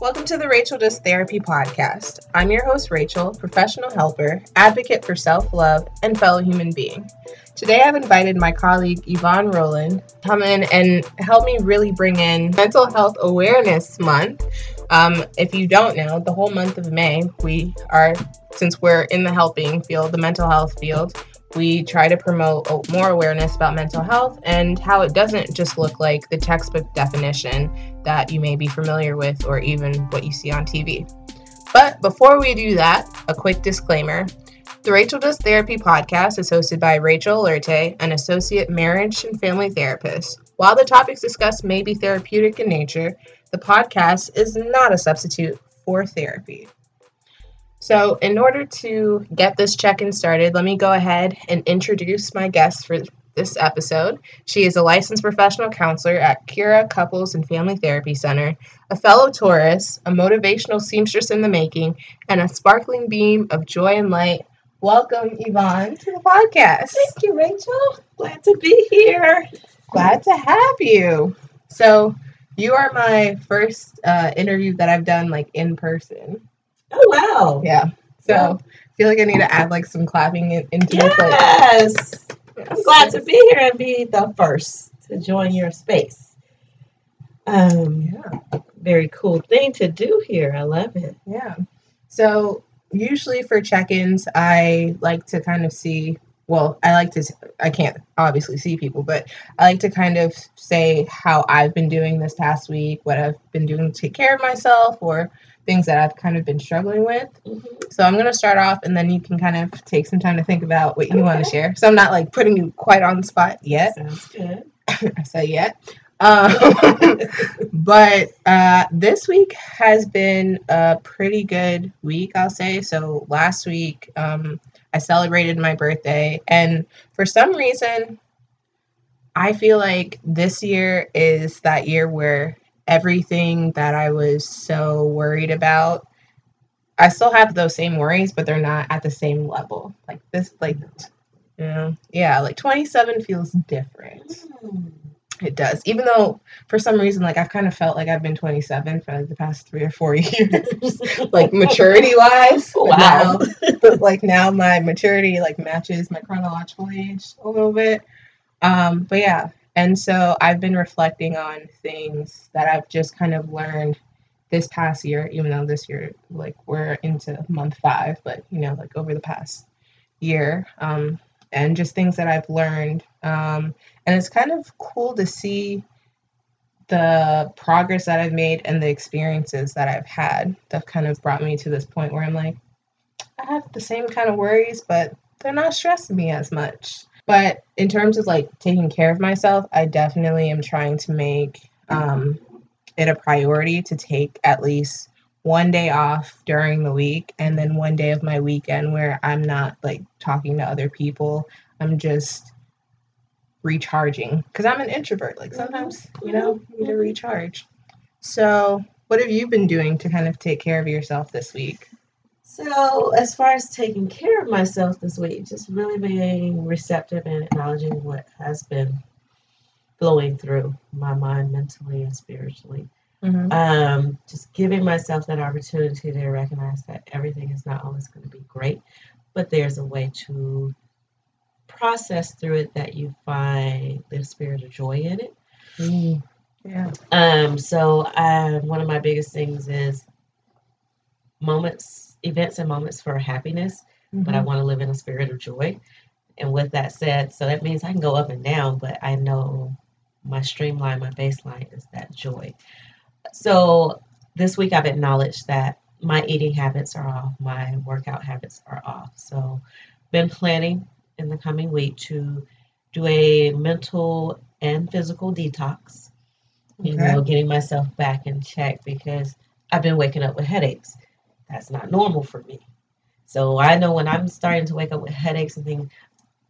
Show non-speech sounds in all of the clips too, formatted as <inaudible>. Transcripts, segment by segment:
Welcome to the Rachel Does Therapy podcast. I'm your host, Rachel, professional helper, advocate for self love, and fellow human being. Today, I've invited my colleague Yvon Roland to come in and help me really bring in Mental Health Awareness Month. Um, if you don't know, the whole month of May, we are, since we're in the helping field, the mental health field, we try to promote more awareness about mental health and how it doesn't just look like the textbook definition that you may be familiar with or even what you see on TV. But before we do that, a quick disclaimer. The Rachel Does Therapy podcast is hosted by Rachel Alerte, an associate marriage and family therapist. While the topics discussed may be therapeutic in nature, the podcast is not a substitute for therapy. So, in order to get this check in started, let me go ahead and introduce my guest for this episode. She is a licensed professional counselor at Cura Couples and Family Therapy Center, a fellow Taurus, a motivational seamstress in the making, and a sparkling beam of joy and light. Welcome, Yvon, to the podcast. Thank you, Rachel. Glad to be here. Glad to have you. So, you are my first uh, interview that I've done like in person. Oh wow! Yeah. So I feel like I need to add like some clapping in, into yes. Yes. I'm glad to be here and be the first to join your space. Um, yeah. Very cool thing to do here. I love it. Yeah. So usually for check-ins, I like to kind of see. Well, I like to. I can't obviously see people, but I like to kind of say how I've been doing this past week, what I've been doing to take care of myself, or things that I've kind of been struggling with. Mm-hmm. So I'm going to start off and then you can kind of take some time to think about what you okay. want to share. So I'm not like putting you quite on the spot yet. Sounds good. <laughs> I say yet. Um, <laughs> but uh, this week has been a pretty good week, I'll say. So last week, um, I celebrated my birthday, and for some reason, I feel like this year is that year where everything that I was so worried about. I still have those same worries, but they're not at the same level. Like this, like, you know, yeah, like 27 feels different. Mm. It does. Even though for some reason, like I've kind of felt like I've been 27 for like the past three or four <laughs> years, like maturity wise. Wow. But, now, <laughs> <laughs> but like now my maturity like matches my chronological age a little bit. Um, but yeah, and so I've been reflecting on things that I've just kind of learned this past year, even though this year, like, we're into month five, but, you know, like over the past year, um, and just things that I've learned. Um, and it's kind of cool to see the progress that I've made and the experiences that I've had that kind of brought me to this point where I'm like, I have the same kind of worries, but they're not stressing me as much. But in terms of like taking care of myself, I definitely am trying to make um, it a priority to take at least one day off during the week and then one day of my weekend where I'm not like talking to other people. I'm just recharging because I'm an introvert. Like sometimes, you know, you need to recharge. So, what have you been doing to kind of take care of yourself this week? So, as far as taking care of myself this week, just really being receptive and acknowledging what has been flowing through my mind mentally and spiritually. Mm-hmm. Um, just giving myself that opportunity to recognize that everything is not always going to be great, but there's a way to process through it that you find the spirit of joy in it. Mm. Yeah. Um, so I, one of my biggest things is moments events and moments for happiness, mm-hmm. but I mm-hmm. want to live in a spirit of joy. And with that said, so that means I can go up and down, but I know my streamline, my baseline is that joy. So this week I've acknowledged that my eating habits are off, my workout habits are off. So been planning in the coming week to do a mental and physical detox. Okay. You know, getting myself back in check because I've been waking up with headaches. That's not normal for me. So I know when I'm starting to wake up with headaches and things,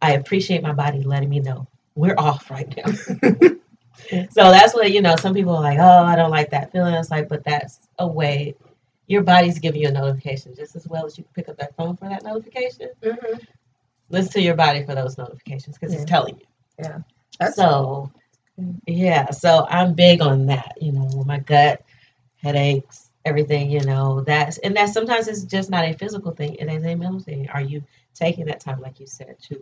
I appreciate my body letting me know we're off right now. <laughs> so that's what, you know, some people are like, oh, I don't like that feeling. It's like, but that's a way your body's giving you a notification just as well as you pick up that phone for that notification. Mm-hmm. Listen to your body for those notifications because yeah. it's telling you. Yeah. That's so, cool. yeah. So I'm big on that, you know, my gut, headaches, everything, you know, that's and that sometimes it's just not a physical thing, it is a mental thing. Are you taking that time, like you said, to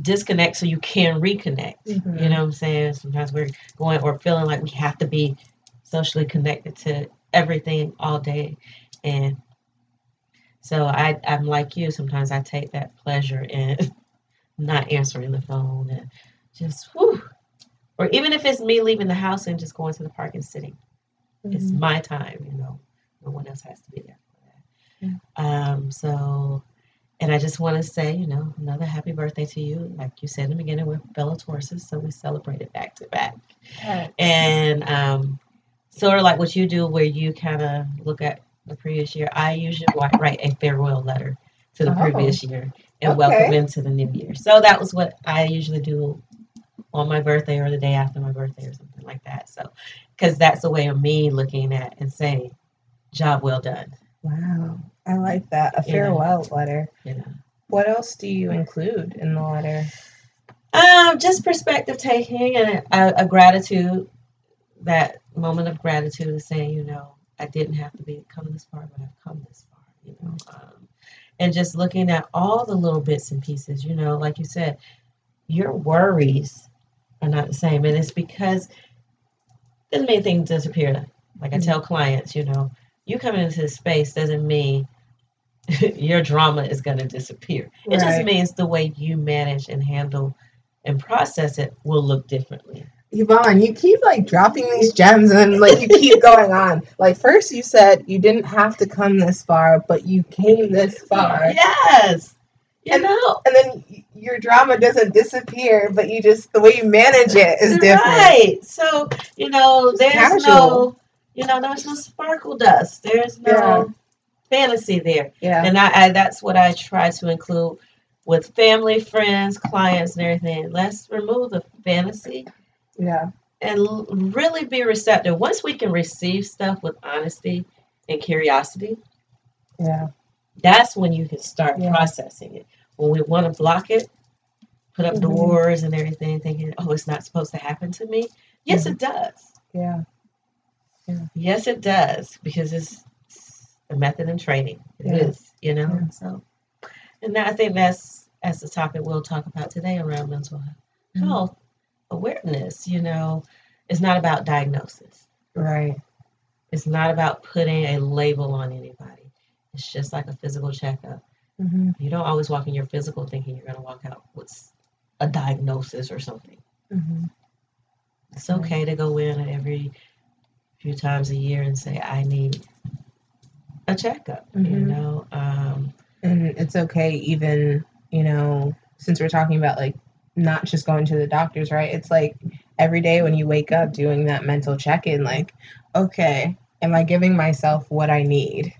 disconnect so you can reconnect? Mhm. You know what I'm saying? Sometimes we're going or feeling like we have to be socially connected to everything all day. And so I, I'm like you, sometimes I take that pleasure in <laughs> not answering the phone and just whew. Or even if it's me leaving the house and just going to the park and sitting. It's Mhm. my time, you know. No one else has to be there for Yeah. that. Um, so and I just want to say, you know, another happy birthday to you. Like you said in the beginning, we're fellow Tauruses, so we celebrated back to back. And um, sort of like what you do, where you kind of look at the previous year, I usually write, write a farewell letter to the Oh. previous year and Okay. welcome into the new year. So that was what I usually do on my birthday or the day after my birthday or something like that. So, because that's a way of me looking at and saying, job well done. Wow. I like that. A Yeah. farewell letter. You know. What else do you include in the letter? Um, just perspective taking and a, a gratitude, that moment of gratitude is saying, you know, I didn't have to be come this far, but I've come this far, you know. Um, and just looking at all the little bits and pieces, you know, like you said, your worries are not the same. And it's because doesn't mean things disappear. Like I Mhm. tell clients, you know, you coming into this space doesn't mean <laughs> your drama is going to disappear. It just means the way you manage and handle and process it will look differently. Yvon, you keep like dropping these gems and like you keep <laughs> going on. Like first you said you didn't have to come this far, but you came this far. Yes. You And- know, And then your drama doesn't disappear, but you just the way you manage it is different. right. So, you know, there's casual. no, you know, there's no sparkle dust. There's no Yeah. fantasy there. Yeah. And I, I that's what I try to include with family, friends, clients, and everything. Let's remove the fantasy Yeah. and l- really be receptive. Once we can receive stuff with honesty and curiosity, Yeah. That's when you can start Yeah. processing it. When we want to block it, put up Mhm. doors and everything, thinking, oh, it's not supposed to happen to me. Yes, Mm-hmm. it does. Yeah. Yes, it does because it's, a method and training. It Yeah. is, you know. Yeah. So, and I think that's that's the topic we'll talk about today around mental Mhm. health awareness. You know, it's not about diagnosis. Right. It's not about putting a label on anybody. It's just like a physical checkup. hmm You don't always walk in your physical thinking you're going to walk out with a diagnosis or something. hmm It's okay to go in every few times a year and say, I need a checkup, you Mhm. know? Um, And it's okay, even, you know, since we're talking about like not just going to the doctors, right? It's like every day when you wake up doing that mental check in, like, okay, am I giving myself what I need?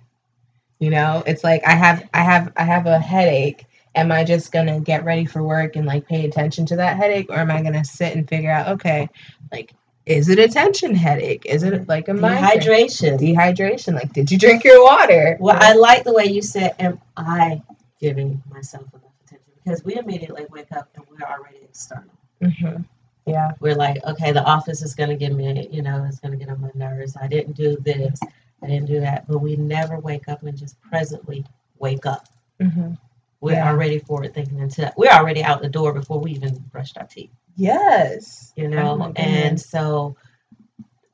You know, it's like I have I have I have a headache. Am I just gonna get ready for work and like pay attention to that headache, or am I gonna sit and figure out, okay, like, is it a tension headache? Is it like a migraine? dehydration. Dehydration. Like, did you drink your water? Well, I like the way you said, am I giving myself enough attention? Because we immediately wake up and we're already external. hmm Yeah. We're like, okay, the office is going to give me, you know, it's going to get on my nerves. I didn't do this. I didn't do that. But we never wake up and just presently wake up. hmm We're Yeah. already forward thinking until we're already out the door before we even brushed our teeth, Yes. you Oh know? my and so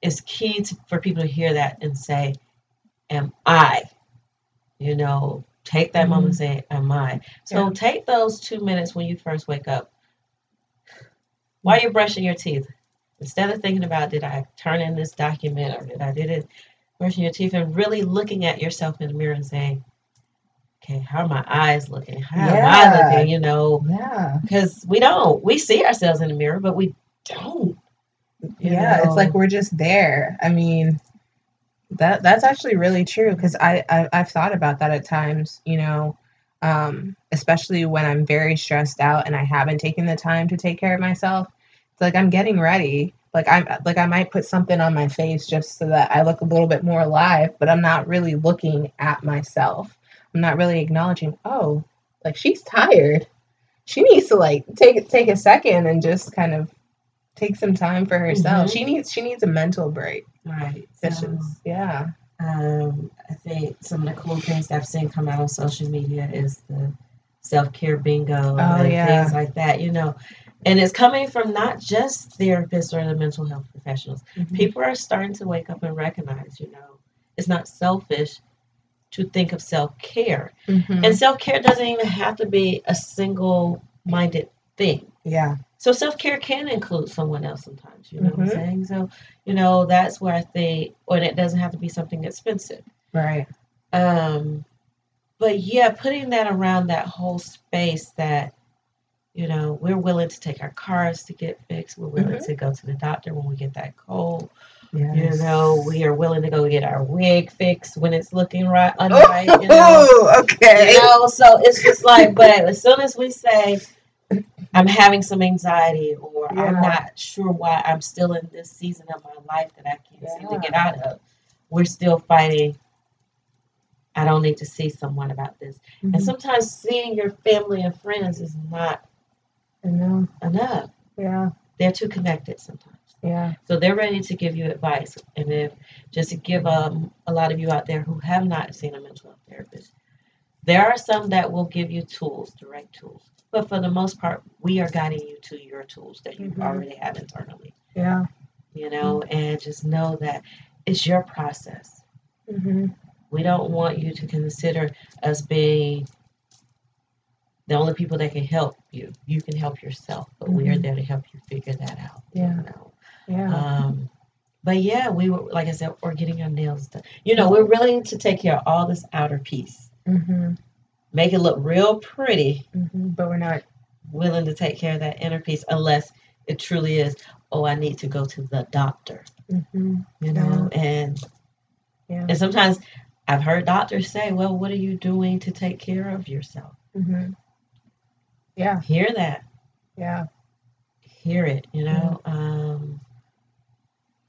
it's key to, for people to hear that and say, Am I? You know, take that moment and say, Am I? So Mm-hmm. Yeah. take those two minutes when you first wake up while you're brushing your teeth. Instead of thinking about, Did I turn in this document or did I did it? Brushing your teeth and really looking at yourself in the mirror and saying, Okay, how are my eyes looking? How am I looking? You know, Yeah. because we don't. We see ourselves in the mirror, but we don't. yeah. It's like we're just there. I mean, that that's actually really true because I, I I've thought about that at times. You know, um, especially when I'm very stressed out and I haven't taken the time to take care of myself. It's like I'm getting ready. Like I'm like I might put something on my face just so that I look a little bit more alive, but I'm not really looking at myself. I'm not really acknowledging, oh, like she's tired. She needs to like take take a second and just kind of take some time for herself. Mhm. She needs she needs a mental break. Right. So- yeah. Um, I think some of the cool things that I've seen come out on social media is the self care bingo Oh, and yeah. things like that. You know, and it's coming from not just therapists or the mental health professionals. Mhm. People are starting to wake up and recognize, you know, it's not selfish to think of self care. Mhm. And self care doesn't even have to be a single minded thing. yeah. So self care can include someone else sometimes, you know what Mhm. I'm saying? So, you know, that's where I think, or it doesn't have to be something expensive. Right. Um, but yeah, putting that around that whole space that, you know, we're willing to take our cars to get fixed. We're willing Mhm. to go to the doctor when we get that cold. Yes. You know, we are willing to go get our wig fixed when it's looking right, <laughs> unright. You know, Oh, okay. you know, so it's just like, but as soon as we say, I'm having some anxiety, or I'm not sure why I'm still in this season of my life that I can't seem to get out of, we're still fighting. I don't need to see someone about this. Mhm. And sometimes seeing your family and friends is not Know. enough. Yeah. They're too connected sometimes. Yeah. So they're ready to give you advice. And if just to give um, a lot of you out there who have not seen a mental health therapist, there are some that will give you tools, direct tools. But for the most part, we are guiding you to your tools that you Mhm. already have internally. Yeah. You know, and just know that it's your process. Mm-hmm. We don't want you to consider us being the only people that can help you. You can help yourself, but we are Mhm. there to help you figure that out. Yeah. You know? Yeah. Um, but yeah, we were like I said, we're getting our nails done. You know, we're willing to take care of all this outer piece, mm-hmm. make it look real pretty. mm-hmm. But we're not. Willing to take care of that inner piece, unless it truly is. Oh, I need to go to the doctor. hmm You know, and Yeah. and sometimes I've heard doctors say, "Well, what are you doing to take care of yourself?" hmm Yeah. Hear that. Yeah. hear it you know um,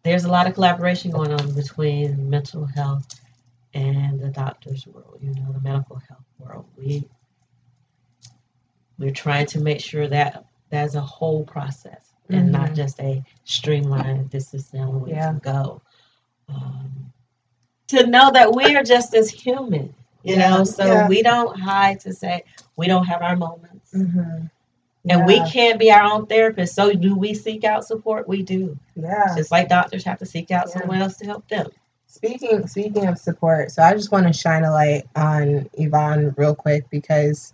there's a lot of collaboration going on between mental health and the doctor's world you know the medical health world we we're trying to make sure that that's a whole process and not Mhm. just a streamlined this is the only way Yeah. to go um, to know that we are just as human you Yeah. know so Yeah. we don't hide to say we don't have our moments hmm and we can't be our own therapist. So do we seek out support? We do. Yeah. Just like doctors have to seek out Yeah. someone else to help them. Speaking speaking of support, so I just want to shine a light on Yvon real quick because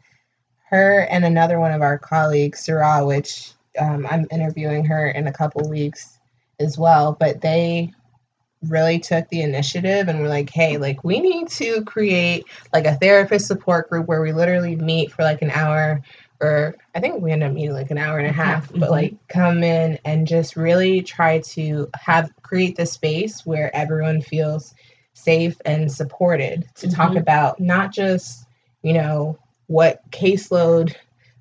her and another one of our colleagues, Sarah, which um, I'm interviewing her in a couple weeks as well, but they really took the initiative and were like, hey, like we need to create like a therapist support group where we literally meet for like an hour or I think we end up meeting like an hour and a half, but Mhm. like come in and just really try to have create the space where everyone feels safe and supported to talk Mhm. about not just, you know, what caseload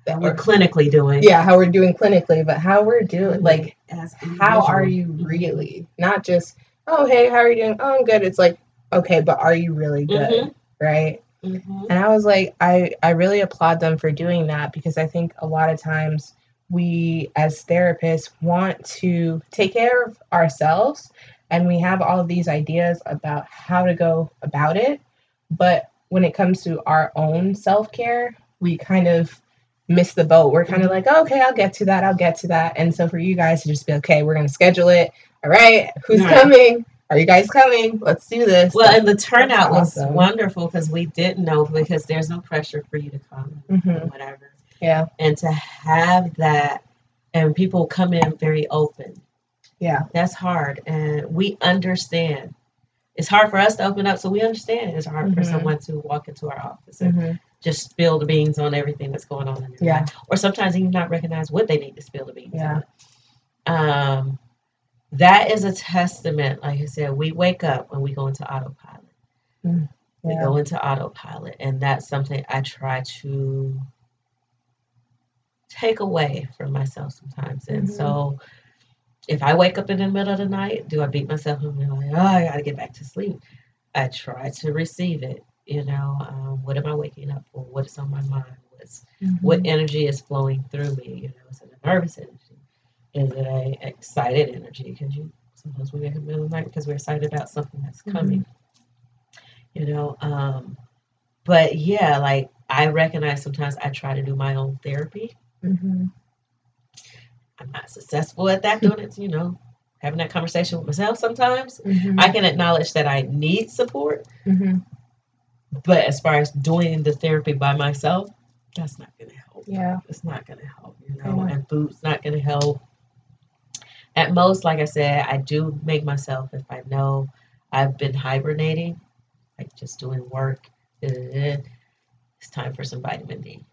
that We're we're clinically doing. yeah, how we're doing clinically, but how we're doing like As how are you really? Not just, oh hey, how are you doing? Oh I'm good. It's like, okay, but are you really good? Mhm. Right? Mhm. And I was like, I, I really applaud them for doing that because I think a lot of times we as therapists want to take care of ourselves and we have all of these ideas about how to go about it. But when it comes to our own self care, we kind of miss the boat. We're kind of like, oh, okay, I'll get to that. I'll get to that. And so for you guys to just be okay, we're going to schedule it. All right, who's Right. coming? Are you guys coming? Let's do this. Well, and the turnout was awesome. wonderful because we didn't know because there's no pressure for you to come Mhm. whatever. Yeah. And to have that and people come in very open. Yeah. That's hard. And we understand. It's hard for us to open up, so we understand it's hard for Mhm. someone to walk into our office and Mhm. just spill the beans on everything that's going on in their Yeah. life. Or sometimes even not recognize what they need to spill the beans Yeah. on. Um, that is a testament. Like I said, we wake up when we go into autopilot. Mm, We go into autopilot, and that's something I try to take away from myself sometimes. And Mhm. so, if I wake up in the middle of the night, do I beat myself up and be like, "Oh, I got to get back to sleep"? I try to receive it. You know, um, what am I waking up for? What is on my mind? What's what energy is flowing through me? You know, is it a nervous energy? Is it a excited energy? Because you sometimes we wake up in the middle of the night because we're excited about something that's Mhm. coming. you know. Um, but yeah, like I recognize sometimes I try to do my own therapy. Mm-hmm. I'm not successful at that, doing it, you know, having that conversation with myself sometimes. Mm-hmm. I can acknowledge that I need support, mm-hmm. but as far as doing the therapy by myself, that's not going to help. Yeah. It's not going to help, you know, Yeah. and food's not going to help. At most, like I said, I do make myself, if I know I've been hibernating, like just doing work, eh, it's time for some vitamin D.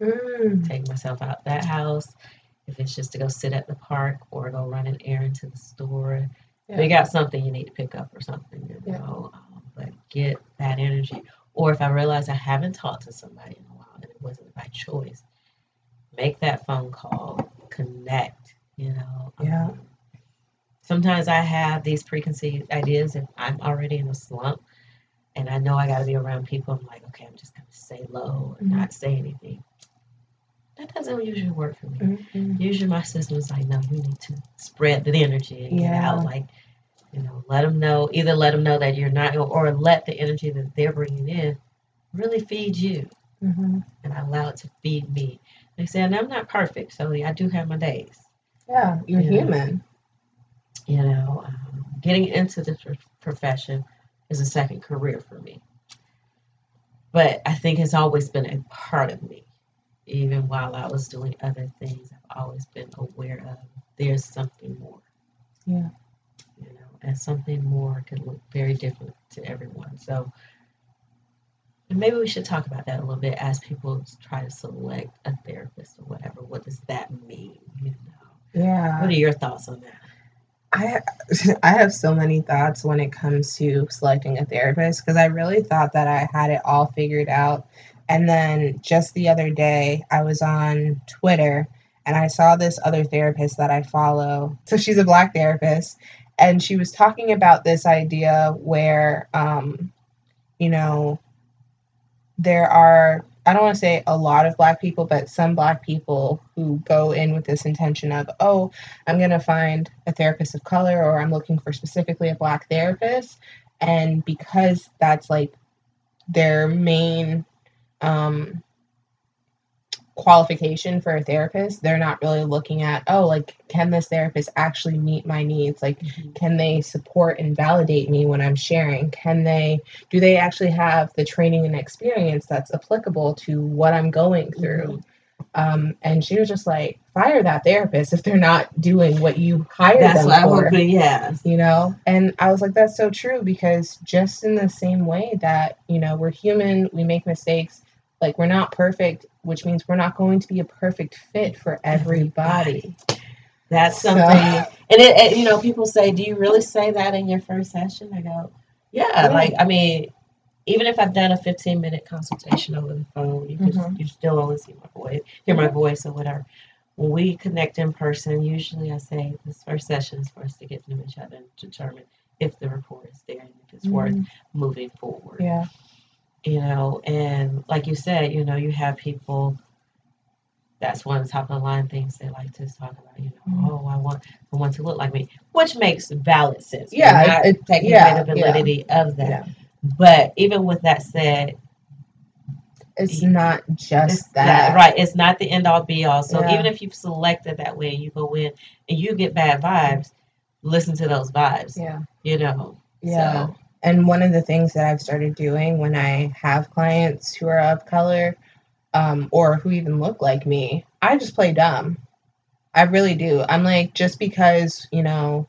Mm. Take myself out that house. If it's just to go sit at the park or go run an errand to the store, Yeah. pick out something you need to pick up or something, you Yeah. know. Um, but get that energy. Or if I realize I haven't talked to somebody in a while and it wasn't by choice, make that phone call, connect, you know. Yeah. Sometimes I have these preconceived ideas if I'm already in a slump and I know I got to be around people. I'm like, okay, I'm just going to stay low and Mhm. not say anything. That doesn't usually work for me. Mhm. Usually my system is like, no, you need to spread the energy and get out. Like, you know, let them know, either let them know that you're not, or let the energy that they're bringing in really feed you Mhm. and allow it to feed me. They say, and I'm not perfect, so I do have my days. Yeah, you're Yeah. human. You know, um, getting into this pro- profession is a second career for me. But I think it's always been a part of me. Even while I was doing other things, I've always been aware of there's something more. Yeah. You know, and something more can look very different to everyone. So maybe we should talk about that a little bit as people try to select a therapist or whatever. What does that mean? You know, Yeah. what are your thoughts on that? I <laughs> I have so many thoughts when it comes to selecting a therapist because I really thought that I had it all figured out. And then just the other day, I was on Twitter and I saw this other therapist that I follow. So she's a black therapist, and she was talking about this idea where, um, you know, there are I don't want to say a lot of black people, but some black people who go in with this intention of, oh, I'm going to find a therapist of color or I'm looking for specifically a black therapist. And because that's like their main um, qualification for a therapist, they're not really looking at, oh, like, can this therapist actually meet my needs? Like, can they support and validate me when I'm sharing? Can they, do they actually have the training and experience that's applicable to what I'm going through? Um, and she was just like, fire that therapist if they're not doing what you hired That's them what for. Yeah. You know, and I was like, that's so true because just in the same way that, you know, we're human, we make mistakes, like we're not perfect, which means we're not going to be a perfect fit for everybody. That's So- something. And it, it, you know, people say, "Do you really say that in your first session?" I go, "Yeah." Yeah. Like, I mean, even if I've done a 15 minute consultation over the phone, you can Mhm. you still only see my voice, hear my voice or whatever. When we connect in person, usually I say this first session is for us to get to know each other and determine if the rapport is there and if it's worth Mhm. moving forward. Yeah. You know and like you said you know you have people that's one of the top of the line things they like to talk about you know Mhm. oh i want someone to look like me which makes valid sense Yeah, it- taking yeah, the validity of that Yeah. but even with that said It's not just it's that. not- right it's not the end all be all so Yeah. even if you've selected that way you go in and you get bad vibes listen to those vibes Yeah. you know Yeah. so, And one of the things that I've started doing when I have clients who are of color um, or who even look like me, I just play dumb. I really do. I'm like, just because, you know,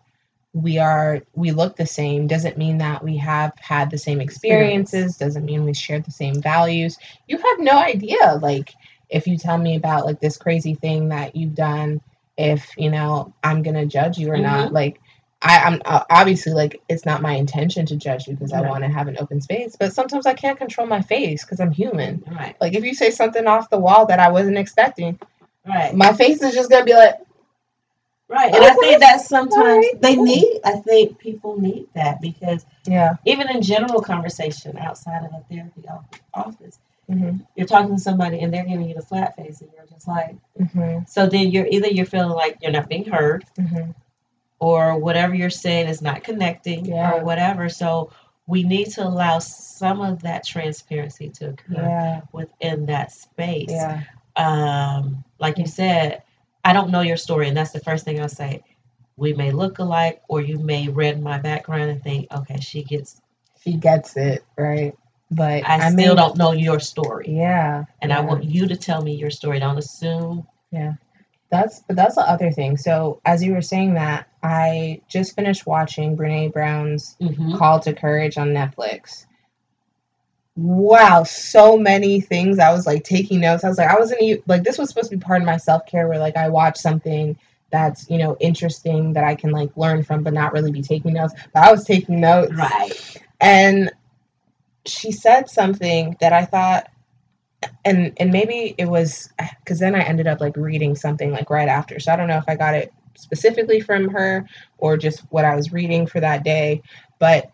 we are, we look the same doesn't mean that we have had the same experiences, doesn't mean we share the same values. You have no idea, like, if you tell me about like this crazy thing that you've done, if, you know, I'm going to judge you or not. Like, I, I'm uh, obviously like it's not my intention to judge you because I want to have an open space, but sometimes I can't control my face because I'm human. right. Like if you say something off the wall that I wasn't expecting, right. my face is just gonna be like, Right, and I think that sometimes Alright, they need. I think people need that because yeah, even in general conversation outside of a therapy off- office, hmm you're talking to somebody and they're giving you the flat face, and you're just like. hmm So then you're either you're feeling like you're not being heard, hmm or whatever you're saying is not connecting, Yeah. or whatever. So we need to allow some of that transparency to occur Yeah. within that space. Yeah. Um, like you said, I don't know your story, and that's the first thing I'll say. We may look alike, or you may read my background and think, okay, she gets. She gets it, right? But I, I, still mean, don't know your story, Yeah. and I want you to tell me your story. Don't assume. That's but that's the other thing. So as you were saying that, I just finished watching Brene Brown's Mhm. Call to Courage on Netflix. Wow, so many things. I was like taking notes. I was like, I wasn't even like this was supposed to be part of my self care where like I watch something that's you know interesting that I can like learn from, but not really be taking notes. But I was taking notes, Right. and she said something that I thought, and and maybe it was because then I ended up like reading something like right after. So I don't know if I got it specifically from her or just what I was reading for that day, but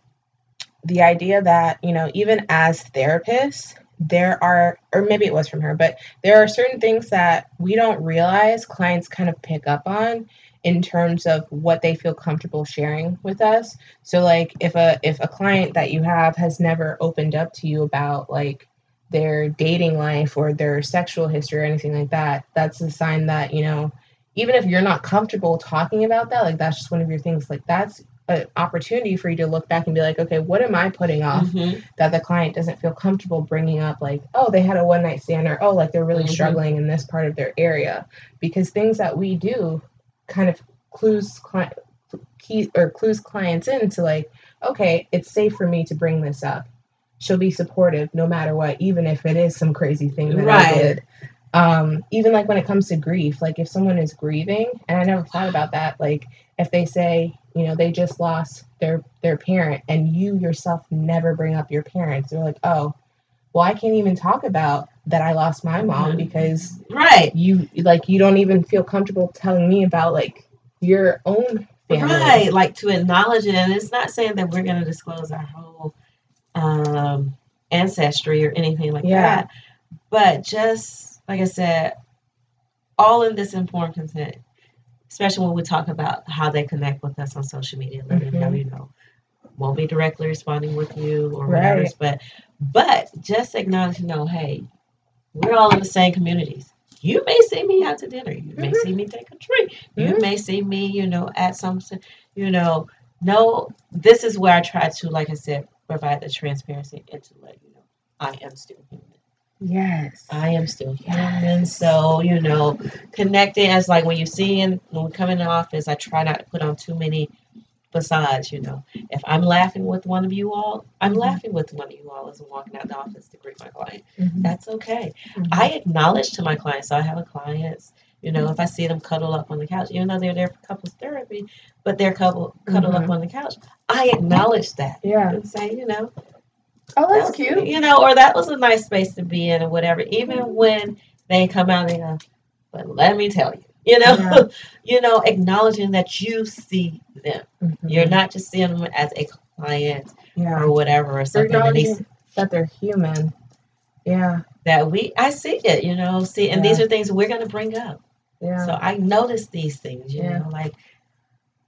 the idea that you know even as therapists there are or maybe it was from her but there are certain things that we don't realize clients kind of pick up on in terms of what they feel comfortable sharing with us so like if a if a client that you have has never opened up to you about like their dating life or their sexual history or anything like that that's a sign that you know even if you're not comfortable talking about that like that's just one of your things like that's an opportunity for you to look back and be like okay what am i putting off Mhm. that the client doesn't feel comfortable bringing up like oh they had a one night stand or oh like they're really Mhm. struggling in this part of their area because things that we do kind of clues client key or clues clients into like okay it's safe for me to bring this up she'll be supportive no matter what even if it is some crazy thing that i did um even like when it comes to grief like if someone is grieving and i never thought about that like if they say you know they just lost their their parent and you yourself never bring up your parents they're like oh well i can't even talk about that i lost my mom Mhm. because Right. you like you don't even feel comfortable telling me about like your own family Right, like to acknowledge it, and it's not saying that we're going to disclose our whole um, ancestry or anything like Yeah. that, but just like I said, all in this informed consent, especially when we talk about how they connect with us on social media, letting them know, Mhm. you know, won't be directly responding with you or Right. whatever, but but just acknowledge, you know, hey, we're all in the same communities. You may see me out to dinner. You may Mhm. see me take a tree. You Mhm. may see me, you know, at some, you know, no, this is where I try to, like I said, provide the transparency and to let you know I am still human. yes I am still human. Yes. So, you know, connecting as like when you see in, when we come in the office, I try not to put on too many facades, you know. If I'm laughing with one of you all, I'm Mhm. laughing with one of you all as I'm walking out the office to greet my client. Mhm. That's okay. Mhm. I acknowledge to my clients. So I have a clients, you know, if I see them cuddle up on the couch, even though they're there for couples therapy, but they're couple cuddle up Mhm. on the couch, I acknowledge that yeah and say, you know, oh that's that was- cute you know, or that was a nice space to be in, or whatever. Even when they come out and go, but let me tell you, <laughs> you know, Yeah. <laughs> you know, acknowledging that you see them. Mhm. You're not just seeing them as a client yeah or whatever or something. They, acknowledging that they're human yeah that we, I see it, you know, see, and these are things we're going to bring up. Yeah So I notice these things, you Yeah. know, like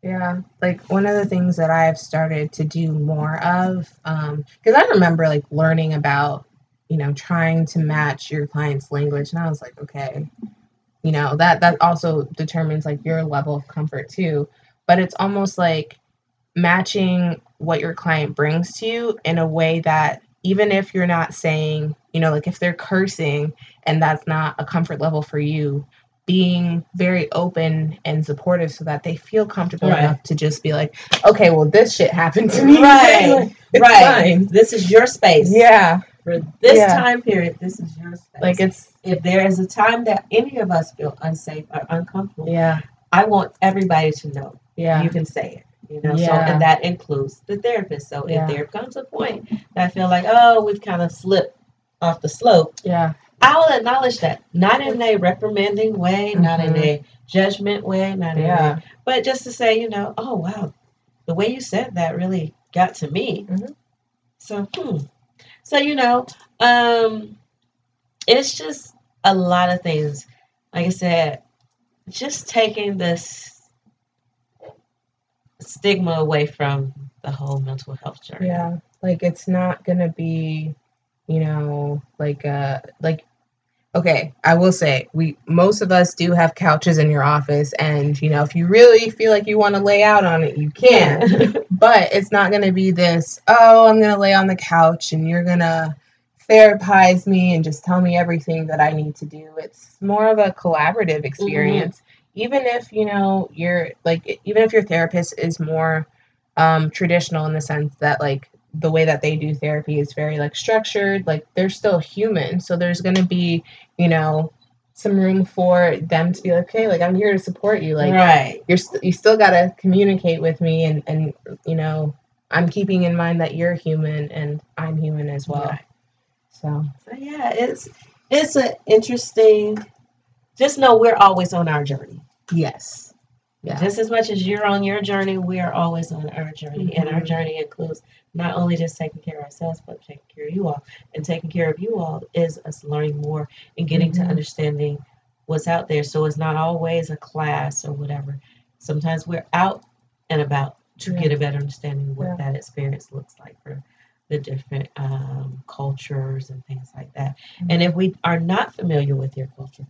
Yeah, like one of the things that I've started to do more of, um, because I remember like learning about, you know, trying to match your client's language, and I was like, okay, you know, that that also determines like your level of comfort too. But it's almost like matching what your client brings to you in a way that even if you're not saying, you know, like if they're cursing and that's not a comfort level for you, being very open and supportive so that they feel comfortable Right. enough to just be like, okay, well, this shit happened to me. Right. <laughs> Right, fine. this is your space. Yeah. For this Yeah. time period, this is your space. Like it's, if there is a time that any of us feel unsafe or uncomfortable, yeah. I want everybody to know Yeah. you can say it. You know, so Yeah. and that includes the therapist. So Yeah. if there comes a point that I feel like, oh, we've kind of slipped off the slope, Yeah. I will acknowledge that. Not in a reprimanding way, not in a judgment way, not in a but just to say, you know, oh wow, the way you said that really got to me. Mhm. So, hmm. So you know, um, it's just a lot of things. Like I said, just taking this stigma away from the whole mental health journey. Yeah. Like it's not gonna be, you know, like uh like okay, I will say we most of us do have couches in your office and you know, if you really feel like you want to lay out on it, you can. <laughs> but it's not gonna be this, oh, I'm gonna lay on the couch and you're gonna therapize me and just tell me everything that I need to do. It's more of a collaborative experience. Mm-hmm. Even if, you know, you're like even if your therapist is more um traditional in the sense that like the way that they do therapy is very like structured like they're still human. So there's going to be you know some room for them to be like okay like i'm here to support you. Like right. you're st- you still got to communicate with me and and you know i'm keeping in mind that you're human and i'm human as well. So. So yeah it's it's an interesting just know we're always on our journey. Yes yeah. Just as much as you're on your journey, we are always on our journey. Mm-hmm. And our mm-hmm. journey includes not only just taking care of ourselves, but taking care of you all. And taking care of you all is us learning more and getting mm-hmm. to understanding what's out there. So it's not always a class or whatever. Sometimes we're out and about to yeah. get a better understanding of what yeah. that experience looks like for the different um, cultures and things like that. Mm-hmm. And if we are not familiar with your culture,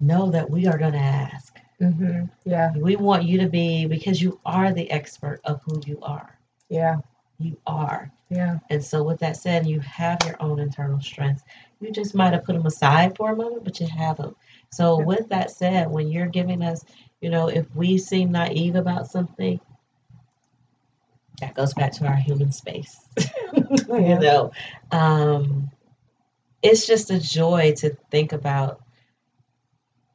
know that we are going to ask Mm-hmm. Yeah. We want you to be because you are the expert of who you are. Yeah. You are. Yeah. And so, with that said, you have your own internal strengths. You just might have put them aside for a moment, but you have them. So, yeah. with that said, when you're giving us, you know, if we seem naive about something, that goes back to our human space. <laughs> yeah. you know, um, it's just a joy to think about.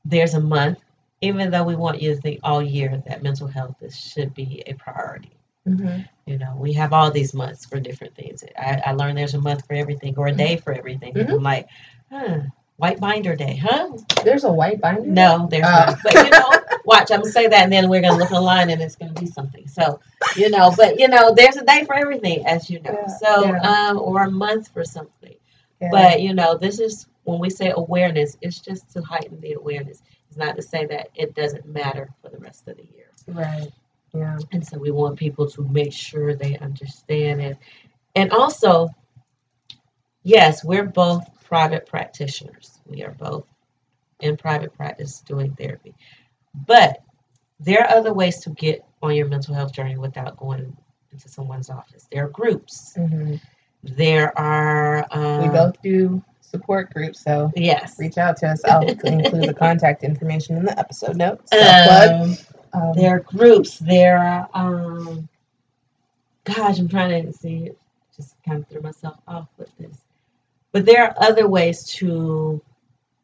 There's a month even though we want you to think all year that mental health is, should be a priority. Mm-hmm. You know, we have all these months for different things. I, I learned there's a month for everything or a day mm-hmm. for everything. Mm-hmm. I'm like, huh, white binder day, huh? There's a white binder? No, there's uh. not. But you know, <laughs> watch, I'm gonna say that and then we're gonna look online and it's gonna be something. So, you know, but you know, there's a day for everything, as you know. Yeah. So, yeah. um, or a month for something. Yeah. But you know, this is when we say awareness, it's just to heighten the awareness not to say that it doesn't matter for the rest of the year. Right. Yeah. And so we want people to make sure they understand it. And also, yes, we're both private practitioners. We are both in private practice doing therapy. But there are other ways to get on your mental health journey without going into someone's office. There are groups. Mm-hmm. There are. Um, we both do support group. So yes, reach out to us. I'll include the <laughs> contact information in the episode notes. Um, um, there are groups. There are. Um, gosh, I'm trying to see. Just kind of threw myself off with this. But there are other ways to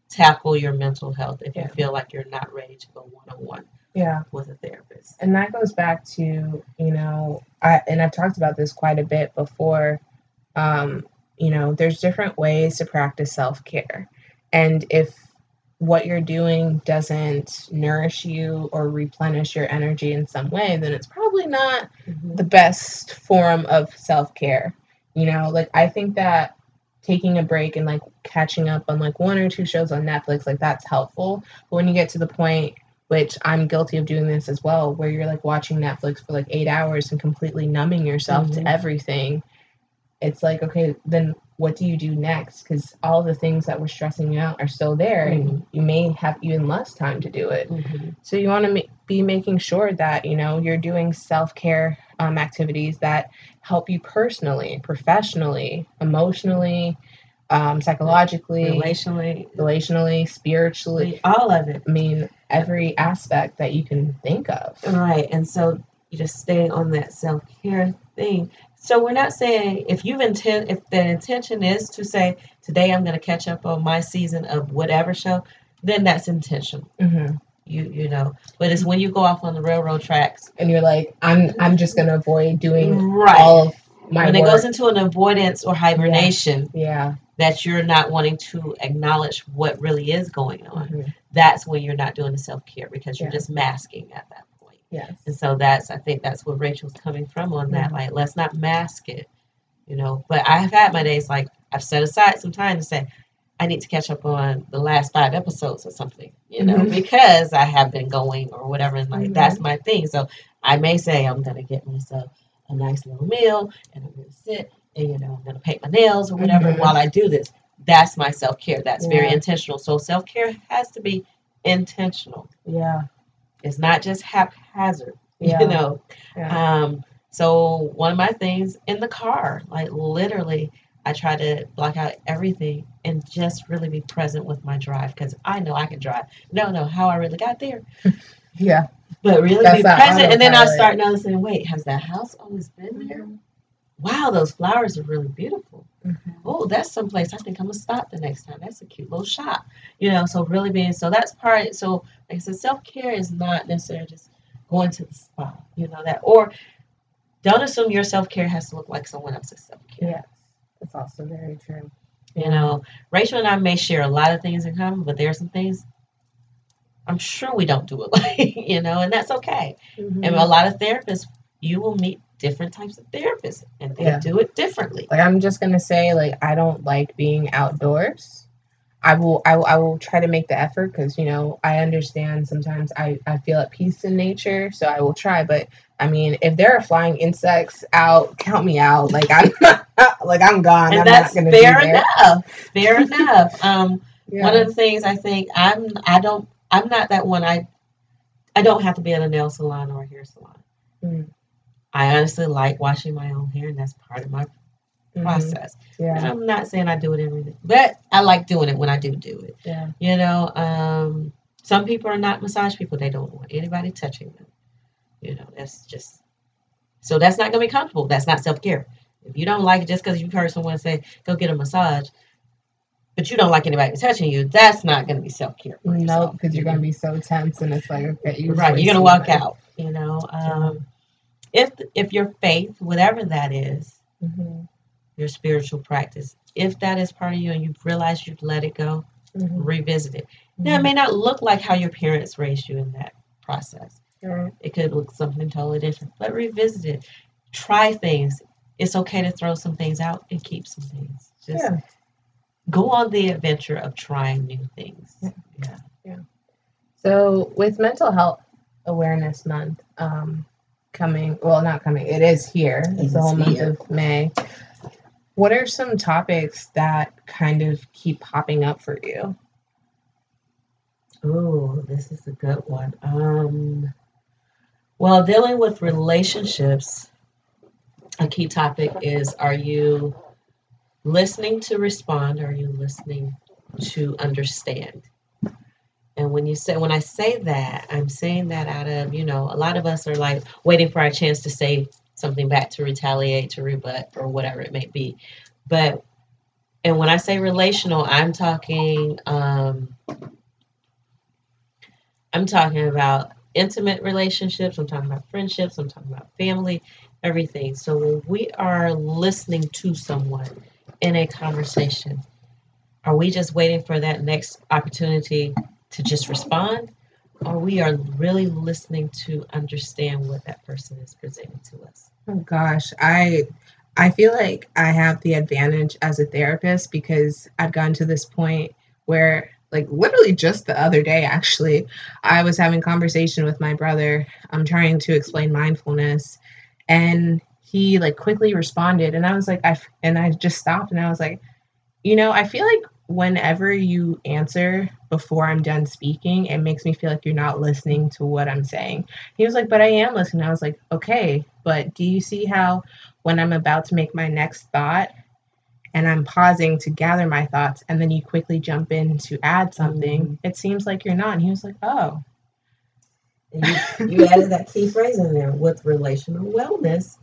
tackle your mental health if yeah. you feel like you're not ready to go one on one yeah with a therapist and that goes back to you know i and i've talked about this quite a bit before um you know, there's different ways to practice self care. And if what you're doing doesn't nourish you or replenish your energy in some way, then it's probably not mm-hmm. the best form of self care. You know, like I think that taking a break and like catching up on like one or two shows on Netflix, like that's helpful. But when you get to the point, which I'm guilty of doing this as well, where you're like watching Netflix for like eight hours and completely numbing yourself mm-hmm. to everything, it's like okay then what do you do next? Because all the things that were stressing you out are still there mm-hmm. and you may have even less time to do it. Mm-hmm. so you want to ma- be making sure that you know you're doing self-care um, activities that help you personally professionally emotionally um, psychologically relationally. relationally spiritually. All of it. I mean every aspect that you can think of. Right and so you just stay on that self-care thing so we're not saying if you've intent if the intention is to say today I'm going to catch up on my season of whatever show, then that's intentional. Mm-hmm. You you know, but it's when you go off on the railroad tracks and you're like I'm I'm just going to avoid doing right. all of my when work. it goes into an avoidance or hibernation. Yeah. yeah. That you're not wanting to acknowledge what really is going on. Mm-hmm. That's when you're not doing the self care because you're yeah. just masking at that Yes. And so that's I think that's where Rachel's coming from on that. Mm-hmm. Like let's not mask it, you know. But I have had my days like I've set aside some time to say I need to catch up on the last five episodes or something, you know, mm-hmm. because I have been going or whatever. And like mm-hmm. that's my thing. So I may say I'm gonna get myself a nice little meal and I'm going to sit and, you know, I'm going to paint my nails or whatever Mhm. while I do this. That's my self care. That's very intentional. So self care has to be intentional. Yeah. It's not just haphazard, <laughs> Yeah. you know. Yeah. Um, so one of my things in the car, like literally, I try to block out everything and just really be present with my drive because I know I can drive. No, no, how I really got there, <laughs> Yeah. but really That's be present. And then I start noticing, wait, has that house always been there? Wow, those flowers are really beautiful. Mhm. Oh, that's someplace I think I'm gonna stop the next time. That's a cute little shop, you know. So really being so that's part. So like I said, self care is not necessarily just going to the spa, you know that. Or don't assume your self care has to look like someone else's self care. Yes. That's also very true. You know, Rachel and I may share a lot of things in common, but there are some things I'm sure we don't do alike, <laughs> you know, and that's okay. Mhm. And a lot of therapists, you will meet different types of therapists, and they Yeah. do it differently. Like I'm just gonna say, like I don't like being outdoors. I will, I will, I will try to make the effort because you know I understand sometimes I I feel at peace in nature, so I will try. But I mean, if there are flying insects out, count me out. Like I'm, <laughs> like I'm gone. and I'm that's not gonna fair be there. enough. Fair <laughs> enough. Um, Yeah. One of the things I think I'm I don't I'm not that one. I I don't have to be at a nail salon or a hair salon. Mm. I honestly like washing my own hair, and that's part of my Mhm. process. And Yeah, I'm not saying I do it every day, but I like doing it when I do do it. yeah, You know, um, some people are not massage people; they don't want anybody touching them. You know, that's just so that's not gonna be comfortable. That's not self care. If you don't like it just because you've heard someone say, "Go get a massage," but you don't like anybody touching you, that's not gonna be self care. no, because you're gonna be so tense, and it's like okay, you right. You're gonna walk out. You know, um, if if your faith, whatever that is, Mhm, your spiritual practice, if that is part of you and you've realized you've let it go, mhm, revisit it. Now, it mhm. may not look like how your parents raised you in that process. It could look something totally different, but revisit it. Try things. It's okay to throw some things out and keep some things. Just Yeah. go on the adventure of trying new things. Yeah. Yeah. So with Mental Health Awareness Month um, coming, well, not coming, it is here. It's the whole month of May. What are some topics that kind of keep popping up for you? Oh, this is a good one. Um, well, dealing with relationships, a key topic is are you listening to respond? Or are you listening to understand? And when you say, when I say that, I'm saying that out of, you know, a lot of us are like waiting for our chance to say something back to retaliate, to rebut, or whatever it may be. But, and when I say relational, I'm talking, um, I'm talking about intimate relationships, I'm talking about friendships, I'm talking about family, everything. So when we are listening to someone in a conversation, are we just waiting for that next opportunity to just respond? Or we are really listening to understand what that person is presenting to us. Oh gosh, I I feel like I have the advantage as a therapist because I've gotten to this point where like literally just the other day actually I was having conversation with my brother. I'm trying to explain mindfulness and he like quickly responded and I was like I and I just stopped and I was like you know, I feel like whenever you answer before I'm done speaking, it makes me feel like you're not listening to what I'm saying. He was like, but I am listening. I was like, okay, but do you see how when I'm about to make my next thought and I'm pausing to gather my thoughts and then you quickly jump in to add something, it seems like you're not. And he was like, oh, And you, you added that key phrase in there with relational wellness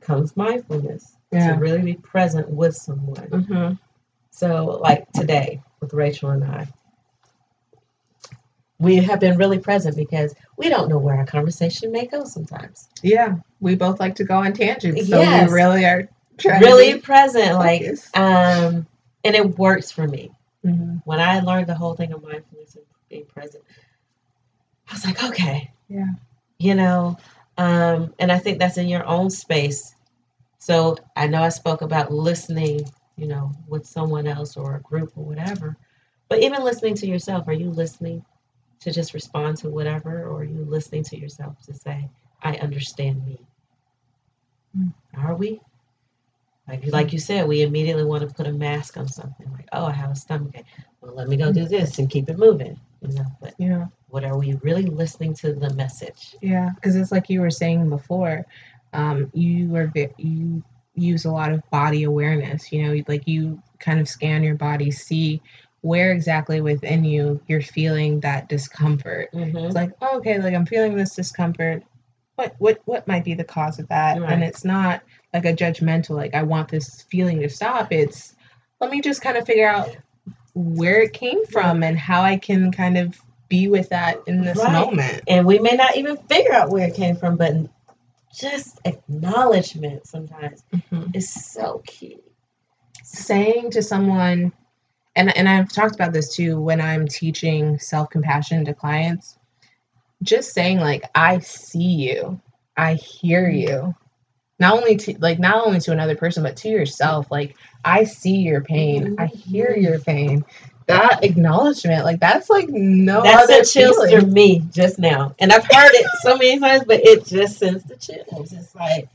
comes mindfulness. Yeah. To really be present with someone. mm-hmm. So, like today with Rachel and I, we have been really present because we don't know where our conversation may go sometimes. yeah, we both like to go on tangents. So Yes. we really are trying to Really present, like, um, and it works for me. Mhm. When I learned the whole thing of mindfulness and being present, I was like, okay, Yeah. you know, um, and I think that's in your own space. So I know I spoke about listening, you know, with someone else or a group or whatever, but even listening to yourself, are you listening to just respond to whatever, or are you listening to yourself to say, I understand me? Mm. Are we? Like, like you said, we immediately want to put a mask on something. Like, oh, I have a stomach ache. Well, let me go do this and keep it moving. You know, but Yeah. what are we really listening to the message? Yeah, because it's like you were saying before, um, you are you use a lot of body awareness. You know, like you kind of scan your body, see where exactly within you you're feeling that discomfort. Mm-hmm. It's like, oh, okay, like I'm feeling this discomfort. What what what might be the cause of that? Right. And it's not like a judgmental, like I want this feeling to stop. It's let me just kind of figure out where it came from and how I can kind of be with that in this Right. moment. And we may not even figure out where it came from, but just acknowledgement sometimes Mhm. is so key. saying to someone and and I've talked about this too when I'm teaching self-compassion to clients just saying like I see you I hear you not only to like not only to another person but to yourself like I see your pain I hear your pain that acknowledgement like that's like no That's other a chills feeling. through me just now. And I've heard it so many times, but it just sends the chills. It's like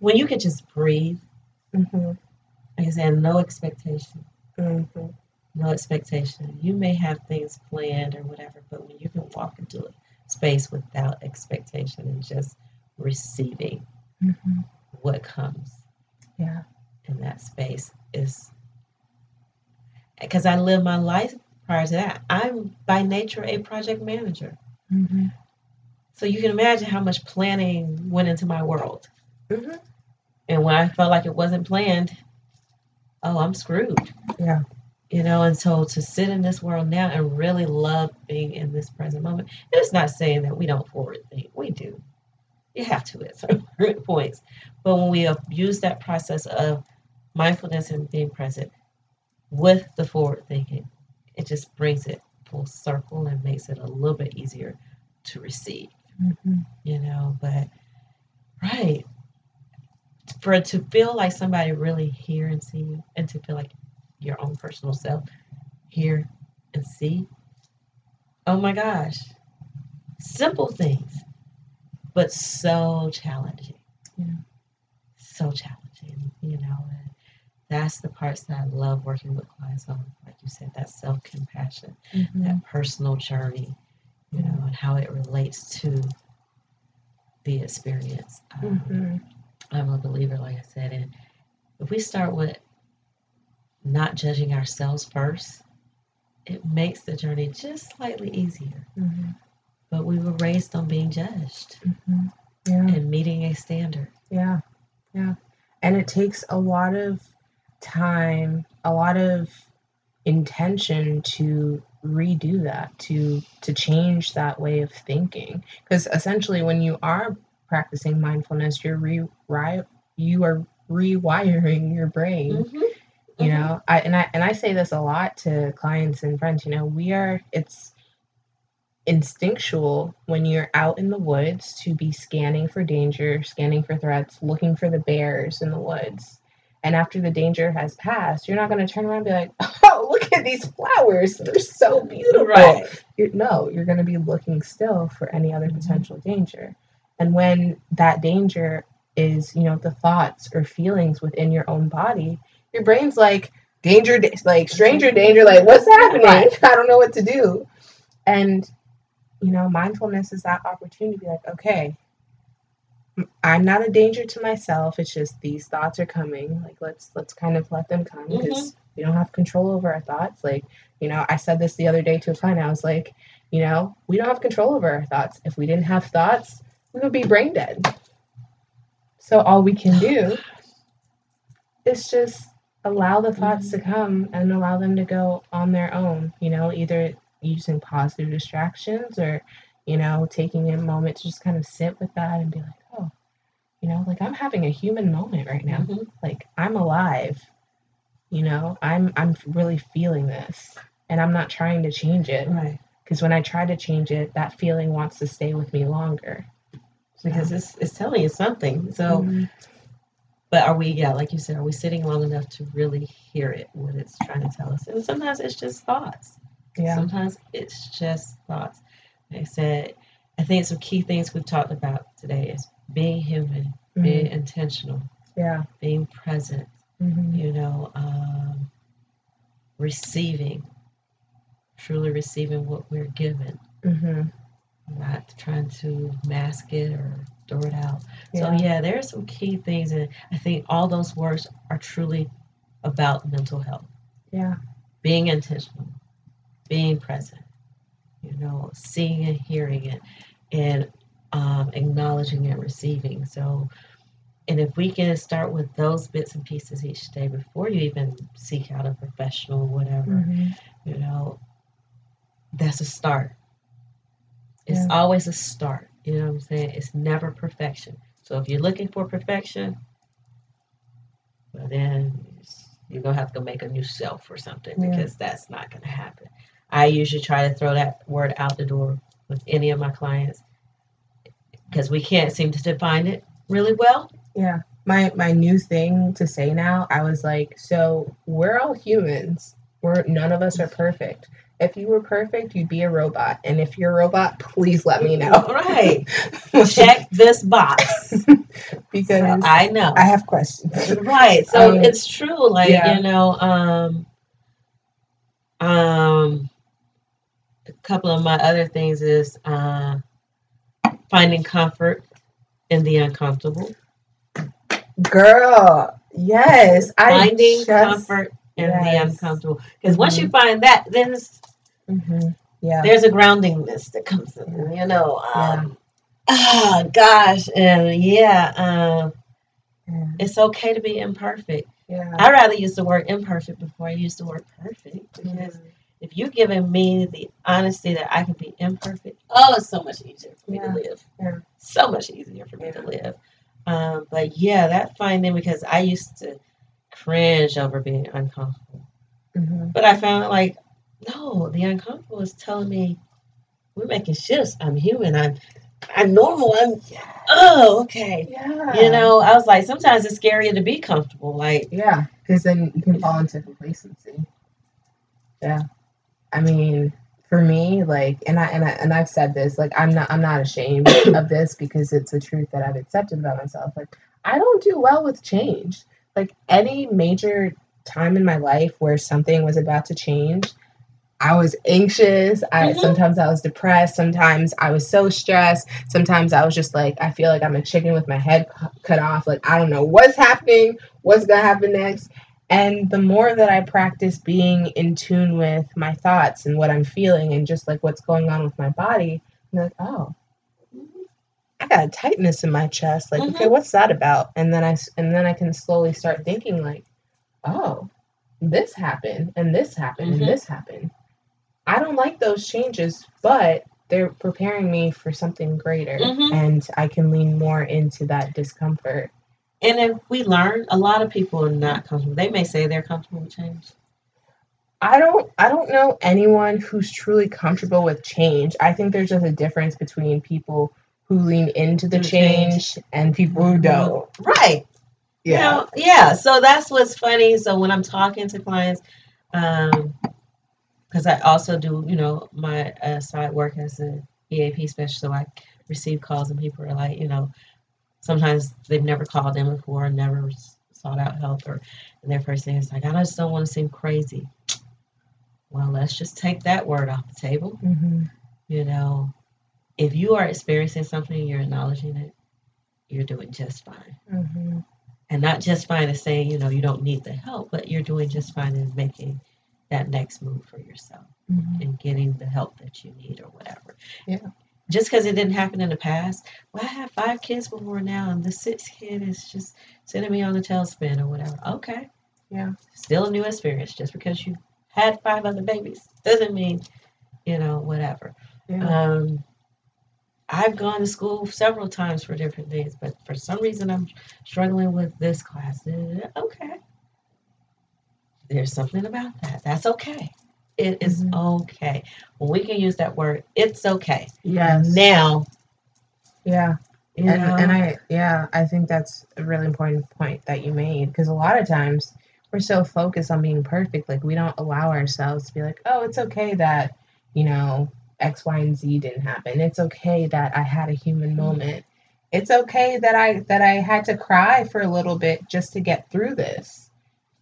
when you can just breathe, Mhm, I said, no expectation. mhm, No expectation. You may have things planned or whatever, but when you can walk into a space without expectation and just receiving mhm. what comes yeah in that space is because I live my life prior to that. I'm by nature a project manager. Mhm, So you can imagine how much planning went into my world. mhm. And when I felt like it wasn't planned, oh, I'm screwed. Yeah. You know, and so to sit in this world now and really love being in this present moment, and it's not saying that we don't forward think. We do. You have to at some <laughs> points. But when we use that process of mindfulness and being present with the forward thinking, it just brings it full circle and makes it a little bit easier to receive Mhm. you know but right for it to feel like somebody really hear and see you and to feel like your own personal self hear and see oh my gosh simple things but so challenging Yeah. so challenging you know and that's the parts that i love working with clients on like you said that self-compassion Mhm. that personal journey, you know, and how it relates to the experience. Um, Mhm. I'm a believer, like I said, and if we start with not judging ourselves first, it makes the journey just slightly easier. Mhm. But we were raised on being judged Mhm. Yeah. and meeting a standard. Yeah, yeah. And it takes a lot of time, a lot of intention to redo that, to to change that way of thinking. Because essentially when you are practicing mindfulness, you're re you are rewiring your brain. Mhm. You Mhm. know, I and I and I say this a lot to clients and friends, you know, we are it's instinctual when you're out in the woods to be scanning for danger, scanning for threats, looking for the bears in the woods. And after the danger has passed, you're not going to turn around and be like, <laughs> "Oh, look at these flowers! They're so beautiful." Right. You're, no, you're going to be looking still for any other Mhm. potential danger. And when that danger is, you know, the thoughts or feelings within your own body, your brain's like, danger, like stranger danger, like, what's happening? Right. <laughs> I don't know what to do. And, you know, mindfulness is that opportunity to be like, okay, I'm not a danger to myself. It's just these thoughts are coming. Like, let's, let's kind of let them come mm-hmm. because we don't have control over our thoughts. Like, you know, I said this the other day to a client. I was like, you know, we don't have control over our thoughts. If we didn't have thoughts, we would be brain dead. So all we can do is just allow the thoughts to come and allow them to go on their own, you know, either using positive distractions or, you know, taking a moment to just kind of sit with that and be like, oh, you know, like I'm having a human moment right now. Mhm. Like I'm alive. You know, I'm I'm really feeling this and I'm not trying to change it Right. because when I try to change it, that feeling wants to stay with me longer. Because it's, it's telling you something. So, Mhm. But are we, yeah, like you said, are we sitting long enough to really hear it, what it's trying to tell us? And sometimes it's just thoughts. yeah. Sometimes it's just thoughts. Like I said, I think some key things we've talked about today is being human, being intentional, Yeah. being present, Mhm. you know, um, receiving, truly receiving what we're given, Mhm. Not trying to mask it or throw it out. So, Yeah. yeah, there are some key things, and I think all those words are truly about mental health Yeah. being intentional, being present, you know, seeing and hearing it, and um, acknowledging and receiving. So, and if we can start with those bits and pieces each day before you even seek out a professional, or whatever, Mhm. you know, that's a start. It's Yeah. always a start. You know what I'm saying? It's never perfection. So if you're looking for perfection, well then you're gonna have to go make a new self or something Yeah. because that's not gonna happen. I usually try to throw that word out the door with any of my clients because we can't seem to define it really well. Yeah. My my new thing to say now, I was like, so we're all humans. We're none of us are perfect. If you were perfect, you'd be a robot. And if you're a robot, please let me know. Right. <laughs> Check this box. <laughs> because So I, know. I have questions. right so Um, it's true like yeah. you know um um a couple of my other things is uh finding comfort in the uncomfortable Girl, yes. I finding just, comfort in the yes. uncomfortable because once you find that then it's, Mhm. Yeah. there's a groundingness that comes in you know Yeah. um ah gosh and yeah um Yeah. it's okay to be imperfect yeah. i rather use the word imperfect before i use the word perfect because Mhm. if you're giving me the honesty that I can be imperfect, oh, it's so much easier for me Yeah. to live. Yeah. So much easier for me to live. Um, but yeah, that finding because I used to cringe over being uncomfortable. Mhm. But I found like, no, the uncomfortable is telling me we're making shifts. I'm human. I'm I'm normal. I'm oh, okay. Yeah. You know, I was like, sometimes it's scarier to be comfortable. Like, Yeah, because then you can fall into complacency. Yeah, I mean, for me, like, and I and I and I've said this, like, I'm not I'm not ashamed <coughs> of this because it's a truth that I've accepted about myself. Like, I don't do well with change. Like any major time in my life where something was about to change, I was anxious. I Mhm. sometimes I was depressed. Sometimes I was so stressed. Sometimes I was just like, I feel like I'm a chicken with my head cu- cut off. Like I don't know what's happening, what's gonna happen next. And the more that I practice being in tune with my thoughts and what I'm feeling and just like what's going on with my body, I'm like, oh, I got a tightness in my chest. Like, okay, Mhm. what's that about? And then I and then I can slowly start thinking like, oh, this happened and this happened Mhm. and this happened. I don't like those changes, but they're preparing me for something greater, Mhm. and I can lean more into that discomfort. and if we learn, a lot of people are not comfortable. They may say they're comfortable with change. I don't I don't know anyone who's truly comfortable with change. I think there's just a difference between people who lean into the change. change and people who Mhm. don't. Right. You know, yeah. So that's what's funny. So when I'm talking to clients, um, because I also do, you know, my uh, side work as an EAP specialist, so I receive calls and people are like, you know, sometimes they've never called in before, never sought out help, or and their first thing is like, I just don't want to seem crazy. Well, let's just take that word off the table. hmm You know, if you are experiencing something and you're acknowledging it, you're doing just fine. hmm and not just fine as saying you know you don't need the help but you're doing just fine in making that next move for yourself hmm and getting the help that you need or whatever Yeah. just because it didn't happen in the past well i have five kids before now and the sixth kid is just sending me on a tailspin or whatever okay Yeah. still a new experience just because you had five other babies doesn't mean you know whatever Yeah. um, I've gone to school several times for different things, but for some reason I'm struggling with this class. Uh, Okay. There's something about that. That's okay. It is Mhm. okay. When we can use that word, it's okay. yes. Now, Yeah. and know, and I yeah, I think that's a really important point that you made because a lot of times we're so focused on being perfect, like we don't allow ourselves to be like, oh, it's okay that you know X, Y, and Z didn't happen. It's okay that I had a human Mhm. moment, it's okay that I that I had to cry for a little bit just to get through this.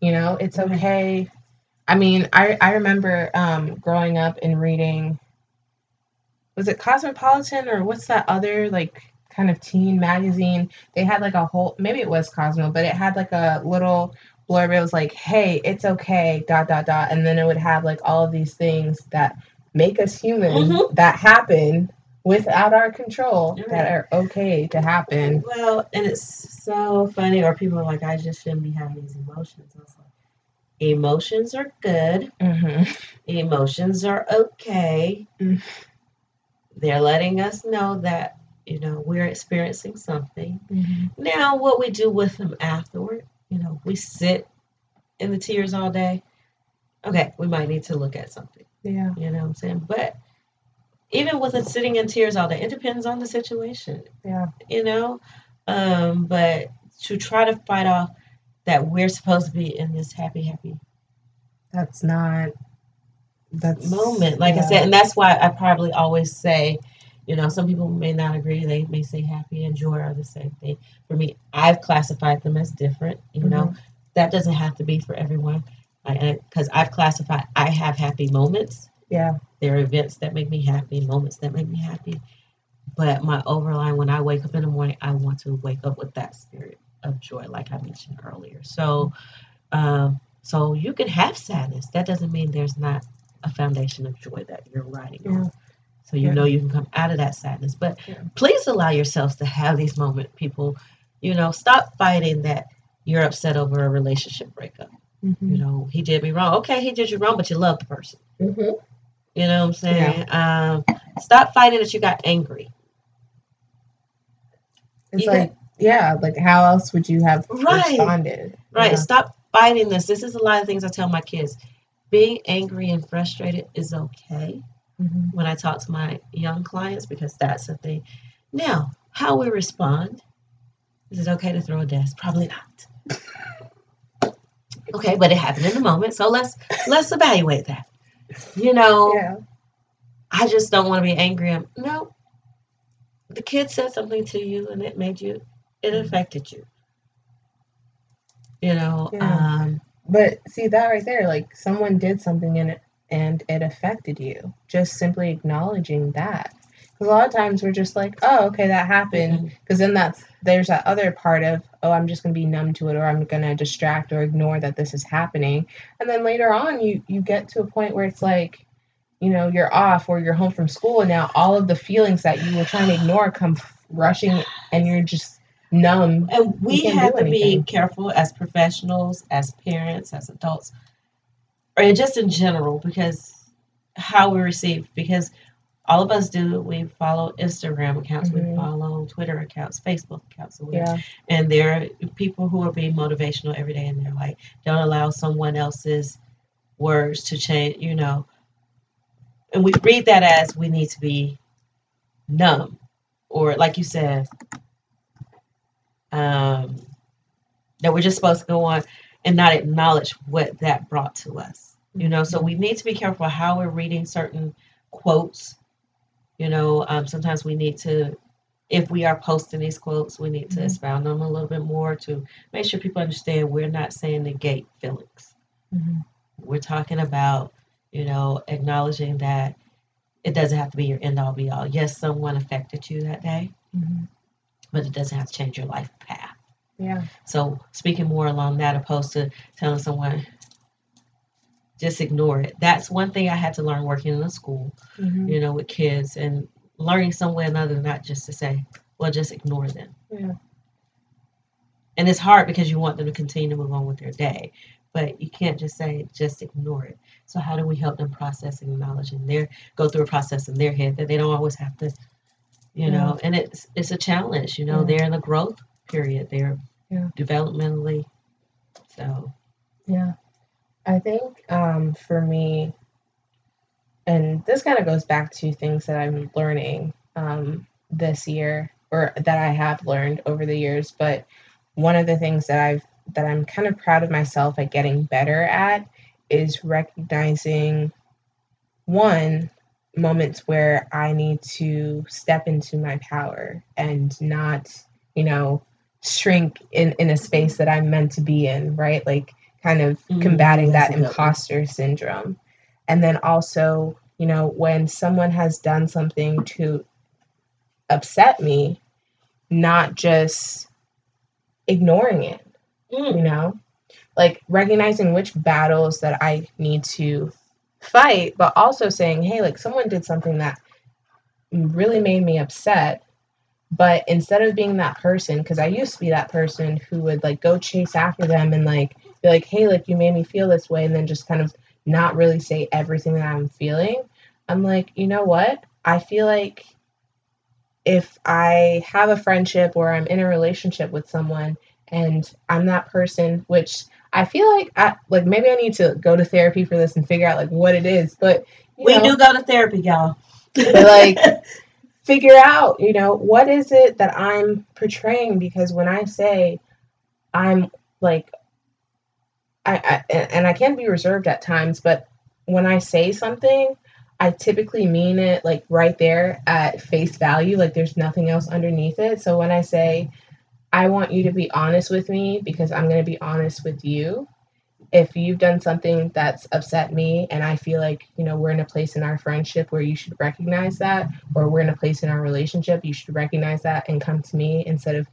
You know, it's okay. I mean, I I remember um growing up and reading was it Cosmopolitan or what's that other like kind of teen magazine? They had like a whole maybe it was Cosmo, but it had like a little blurb. It was like, "Hey, it's okay." Dot dot dot, and then it would have like all of these things that make us human Mhm. that happen without our control Right. that are okay to happen. Well, and it's so funny, or people are like, I just shouldn't be having these emotions. I was like, emotions are good. hmm Emotions are okay. Mm. They're letting us know that, you know, we're experiencing something. hmm Now, what we do with them afterward, you know, we sit in the tears all day. Okay, we might need to look at something. Yeah. You know what I'm saying? But even with it sitting in tears all day, it depends on the situation. Yeah. You know? Um, but to try to fight off that we're supposed to be in this happy, happy That's not. That's moment. Like I said, and that's why I probably always say, you know, some people may not agree. They may say happy and joy are the same thing. For me, I've classified them as different. You know, Mm-hmm. that doesn't have to be for everyone. Because I've classified, I have happy moments. Yeah. There are events that make me happy, moments that make me happy. But my overline, when I wake up in the morning, I want to wake up with that spirit of joy, like I mentioned earlier. So, um, so you can have sadness. That doesn't mean there's not a foundation of joy that you're riding Yeah. on. So you Yeah. know you can come out of that sadness. But Yeah. please allow yourselves to have these moments, people. You know, stop fighting that you're upset over a relationship breakup. Mhm. You know, he did me wrong. Okay, he did you wrong, but you love the person. Mhm. You know what I'm saying? Um, stop fighting that you got angry. It's You like, yeah, like how else would you have Right. responded? Right. Yeah. Stop fighting this. This is a lot of things I tell my kids. Being angry and frustrated is okay Mhm. when I talk to my young clients because that's the thing. Now, how we respond. Is it okay to throw a desk? Probably not. <laughs> Okay, but it happened in the moment, so let's let's evaluate that. You know, Yeah. I just don't want to be angry. I'm, no, the kid said something to you and it made you, it Mhm. affected you. You know, Yeah. um, But see that right there, like someone did something and it and it affected you. Just simply acknowledging that. Because a lot of times we're just like, oh, okay, that happened. Mm-hmm. Because then that's there's that other part of, oh, I'm just gonna be numb to it, or I'm gonna distract or ignore that this is happening. And then later on, you you get to a point where it's like, you know, you're off or you're home from school, and now all of the feelings that you were trying to ignore come rushing, and you're just numb. and we have to be careful as professionals, as parents, as adults, or just in general, because how we receive, because all of us do, we follow Instagram accounts, we Mhm. follow Twitter accounts, Facebook accounts. Yeah. and there are people who are being motivational every day and they're like don't allow someone else's words to change you know and we read that as we need to be numb or like you said um, that we're just supposed to go on and not acknowledge what that brought to us you know so we need to be careful how we're reading certain quotes you know um, sometimes we need to if we are posting these quotes we need to Mhm. expound them a little bit more to make sure people understand we're not saying negate feelings Mhm. we're talking about you know acknowledging that it doesn't have to be your end all be all yes someone affected you that day Mhm. but it doesn't have to change your life path Yeah. so speaking more along that opposed to telling someone just ignore it that's one thing i had to learn working in a school Mhm. you know with kids and learning some way or another not just to say well just ignore them Yeah. and it's hard because you want them to continue to move on with their day but you can't just say just ignore it so how do we help them process and acknowledge and their go through a process in their head that they don't always have to you know and it's it's a challenge you know Yeah. they're in a growth period they're Yeah. developmentally so Yeah. I think um, for me, and this kind of goes back to things that I'm learning um, this year or that I have learned over the years, but one of the things that I've that I'm kind of proud of myself at getting better at is recognizing one moments where I need to step into my power and not, you know, shrink in, in a space that I'm meant to be in, right? Like kind of Mm, combating that's that imposter syndrome. And then also, you know, when someone has done something to upset me, not just ignoring it, Mm. you know like recognizing which battles that i need to fight but also saying hey like someone did something that really made me upset but instead of being that person because i used to be that person who would like go chase after them and like be like hey like you made me feel this way and then just kind of not really say everything that i'm feeling i'm like you know what i feel like if i have a friendship or i'm in a relationship with someone and i'm that person which I feel like I like maybe I need to go to therapy for this and figure out like what it is, but We know, do go to therapy, y'all. like <laughs> figure out, you know, what is it that I'm portraying because when I say I'm like I, I and I can be reserved at times, but when I say something, I typically mean it like right there at face value, like there's nothing else underneath it. So when I say I want you to be honest with me because I'm going to be honest with you. If you've done something that's upset me and I feel like, you know, we're in a place in our friendship where you should recognize that, or we're in a place in our relationship, you should recognize that and come to me instead of,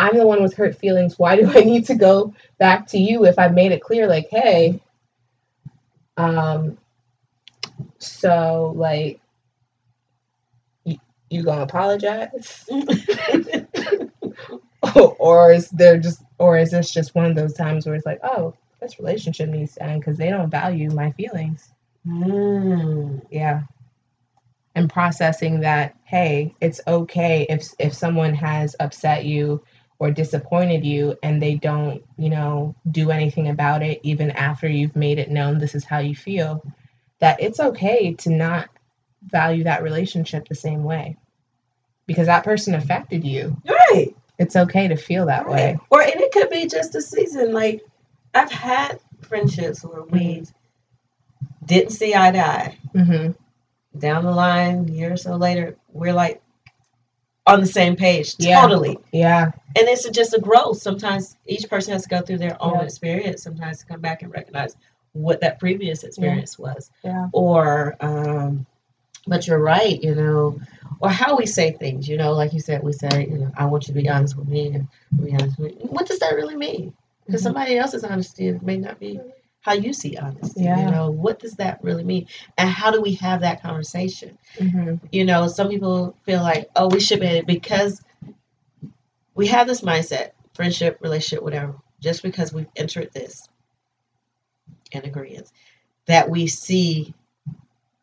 I'm the one with hurt feelings. Why do <laughs> I need to go back to you if I've made it clear, like, hey, um, so like, you, you gonna apologize? <laughs> <laughs> or is there just or is this just one of those times where it's like oh this relationship needs to end because they don't value my feelings Mm. yeah and processing that hey it's okay if if someone has upset you or disappointed you and they don't you know do anything about it even after you've made it known this is how you feel that it's okay to not value that relationship the same way because that person affected you Right. it's okay to feel that way Or and it could be just a season. Like I've had friendships where we didn't see eye to eye. hmm Down the line, a year or so later, we're like on the same page. Yeah. Totally. Yeah. And it's just a growth. Sometimes each person has to go through their own Yeah. experience. Sometimes to come back and recognize what that previous experience was. Yeah. Or um but you're right, you know, or how we say things, you know, like you said, we say, you know, I want you to be honest with me and be honest with me. What does that really mean? Because Mhm. somebody else's honesty may not be how you see honesty. Yeah. You know, what does that really mean? And how do we have that conversation? hmm You know, some people feel like, oh, we should be because we have this mindset, friendship, relationship, whatever, just because we've entered this in agreement, that we see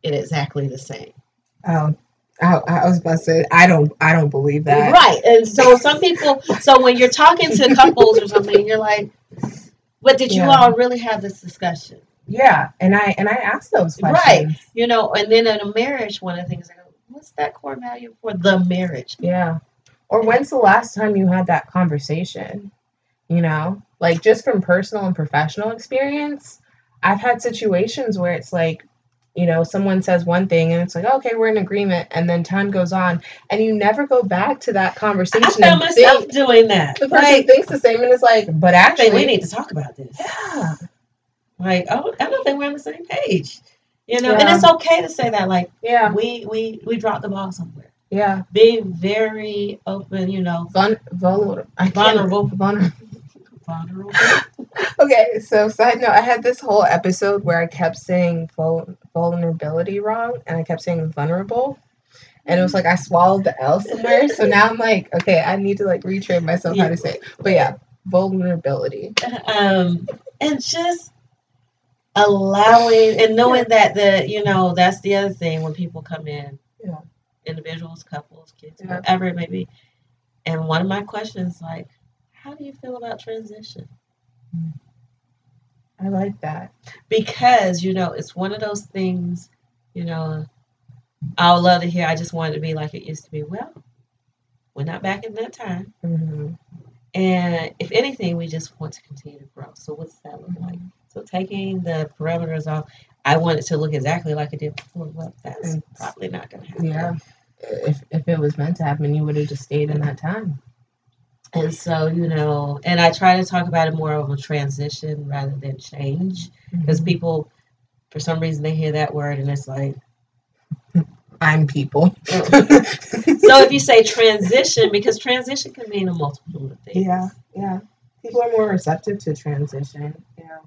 it exactly the same. Oh, I, I was about to say I don't I don't believe that. Right. And so some people, so when you're talking to couples or something, you're like, but did you Yeah. all really have this discussion? Yeah, and I and I asked those questions. Right. You know, and then in a marriage, one of the things I go, what's that core value for the marriage? Yeah. Or when's the last time you had that conversation? You know, like just from personal and professional experience, I've had situations where it's like, you know, someone says one thing and it's like, okay, we're in agreement, and then time goes on, and you never go back to that conversation. I found myself think- doing that. the person Like, thinks the same, and it's like, but actually we need to talk about this. yeah, Like, oh, I don't think we're on the same page. You know, and it's okay to say that. Like, yeah, we we we dropped the ball somewhere. yeah. Being very open, you know, Vul- vulnerable. Vulnerable. Vulnerable. Vulnerable. <laughs> Okay, so side note, I had this whole episode where I kept saying vul- vulnerability wrong, and I kept saying vulnerable, and it was like I swallowed the L somewhere. so now I'm like, okay, I need to like retrain myself how to say it. But yeah, vulnerability. um, and just allowing and knowing that the you know that's the other thing when people come in, Yeah. individuals, couples, kids, Yeah. whatever it may be. And one of my questions, like, how do you feel about transition? I like that. Because you know it's one of those things, you know. I would love to hear. I just wanted to be like it used to be. Well, we're not back in that time. hmm And if anything, we just want to continue to grow. So what's that look like? So taking the parameters off, I want it to look exactly like it did before. Well, that's It's- probably not going to happen. Yeah. If if it was meant to happen, you would have just stayed in that time. And so, you know, and I try to talk about it more of a transition rather than change because Mhm. people, for some reason, they hear that word and it's like, I'm people. <laughs> so if you say transition, because transition can mean a multiple of things. yeah, yeah. People are more receptive to transition. Yeah.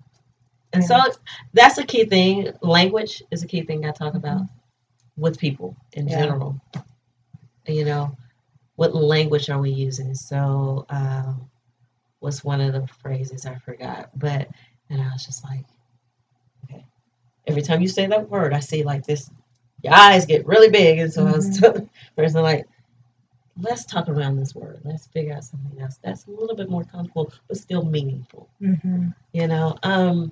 And so that's a key thing. Language is a key thing I talk about with people in Yeah. general. You know, what language are we using? So, um, what's one of the phrases I forgot? But, and I was just like, okay. Every time you say that word, I see like this, your eyes get really big. And so I was telling the person, like, let's talk around this word. Let's figure out something else that's a little bit more comfortable, but still meaningful Mm-hmm. you know um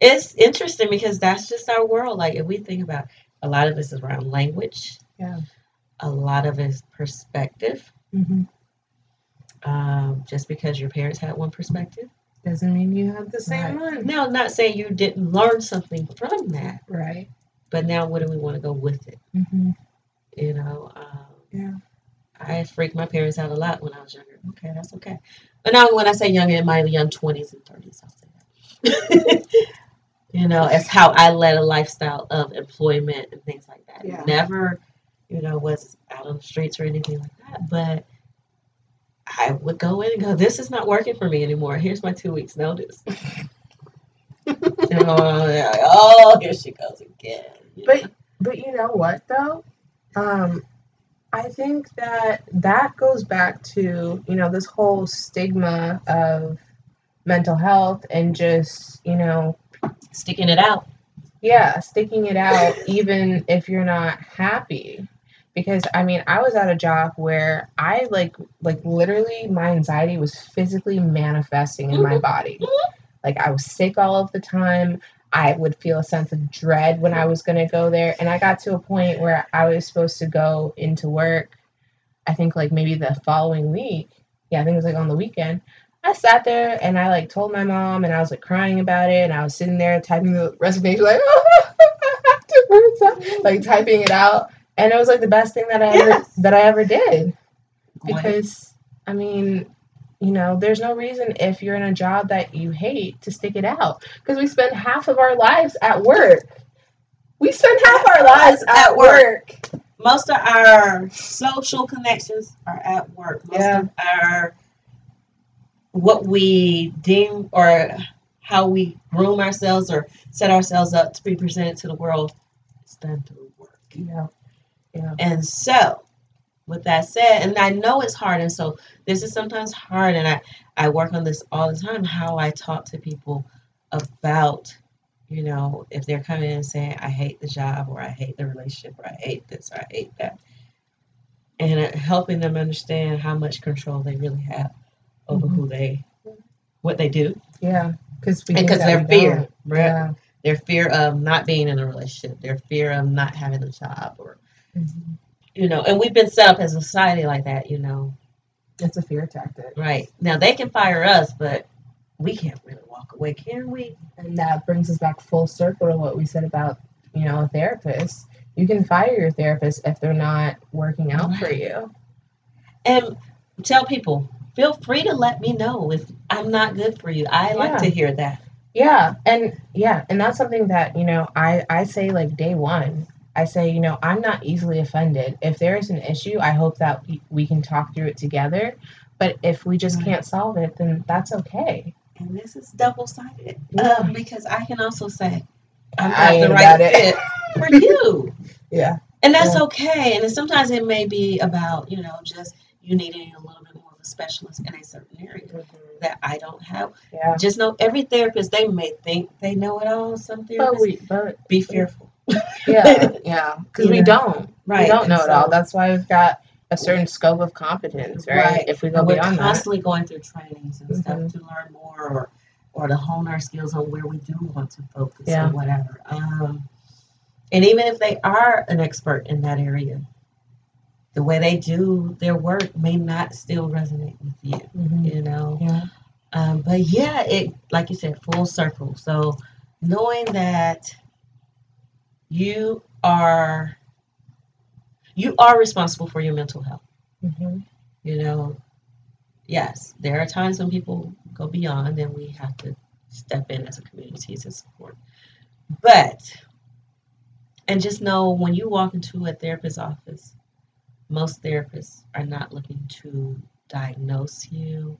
it's interesting because that's just our world like if we think about a lot of this is around language Yeah. A lot of is perspective Mm-hmm. um just because your parents had one perspective Doesn't mean you have the same one. now not saying you didn't learn something from that Right. but now what do we want to go with it Mm-hmm. you know um Yeah. I freaked my parents out a lot when I was younger. Okay, that's okay. But now when I say younger, in my young twenties and thirties, I'll say that. <laughs> you know, it's how I led a lifestyle of employment and things like that. Yeah. Never, you know, was out on the streets or anything like that. But I would go in and go, "This is not working for me anymore. Here's my two weeks notice." <laughs> oh, here she goes again. But but you know what though? Um I think that that goes back to, you know, this whole stigma of mental health and just, you know, sticking it out. yeah, sticking it out even if you're not happy. Because I mean, I was at a job where I like like literally my anxiety was physically manifesting in my Mhm. body. Like I was sick all of the time. I would feel a sense of dread when I was going to go there and I got to a point where I was supposed to go into work I think like maybe the following week. Yeah, I think it was like on the weekend. I sat there and I like told my mom and I was like crying about it and I was sitting there typing the resignation <laughs> like <laughs> like typing it out and it was like the best thing that I ever that I ever did because I mean, you know, there's no reason if you're in a job that you hate to stick it out because we spend half of our lives at work. We spend half our lives at, At work. work. most of our social connections are at work. Most Yeah. of our what we deem or how we groom ourselves or set ourselves up to be presented to the world is done through work. Yeah. Yeah. And so, with that said, and I know it's hard, and so this is sometimes hard, and I I work on this all the time. How I talk to people about, you know, if they're coming in and saying I hate the job or I hate the relationship or I hate this or I hate that, and helping them understand how much control they really have over Mhm. who they, what they do, Yeah. Because we because their fear, right? Yeah. Their fear of not being in a relationship, their fear of not having a job, or Mhm. you know, and we've been set up as a society like that, you know. It's a fear tactic. Right. Now they can fire us, but we can't really walk away, can we? And that brings us back full circle to what we said about, you know, a therapist. You can fire your therapist if they're not working out for you. And tell people, feel free to let me know if I'm not good for you. I like to hear that. Yeah, and yeah, and that's something that, you know, I I say like day 1. I say, you know, I'm not easily offended. If there is an issue, I hope that we, can talk through it together. But if we just can't solve it, then that's okay. And this is double sided. Yeah. Um, because I can also say I'm not ain't the right fit for <laughs> you. Yeah. And that's Yeah. okay. And sometimes it may be about, you know, just you needing a little bit more of a specialist in a certain area that I don't have. Yeah. Just know every therapist they may think they know it all. Some But therapists we but be fearful. Yeah, <laughs> yeah, cuz we know. don't. Right. We don't know it all. That's why we've got a certain scope of competence, right? Right. If we go And we're beyond that. constantly going through trainings and Mhm. stuff to learn more or or to hone our skills on where we do want to focus Yeah. or whatever. Um, and even if they are an expert in that area, the way they do their work may not still resonate with you, Mhm. you know. Yeah. Um, but yeah, it like you said, full circle. So knowing that you are you are responsible for your mental health. Mm-hmm. You know, yes, there are times when people go beyond and we have to step in as a community to support. But, and just know when you walk into a therapist's office, most therapists are not looking to diagnose you.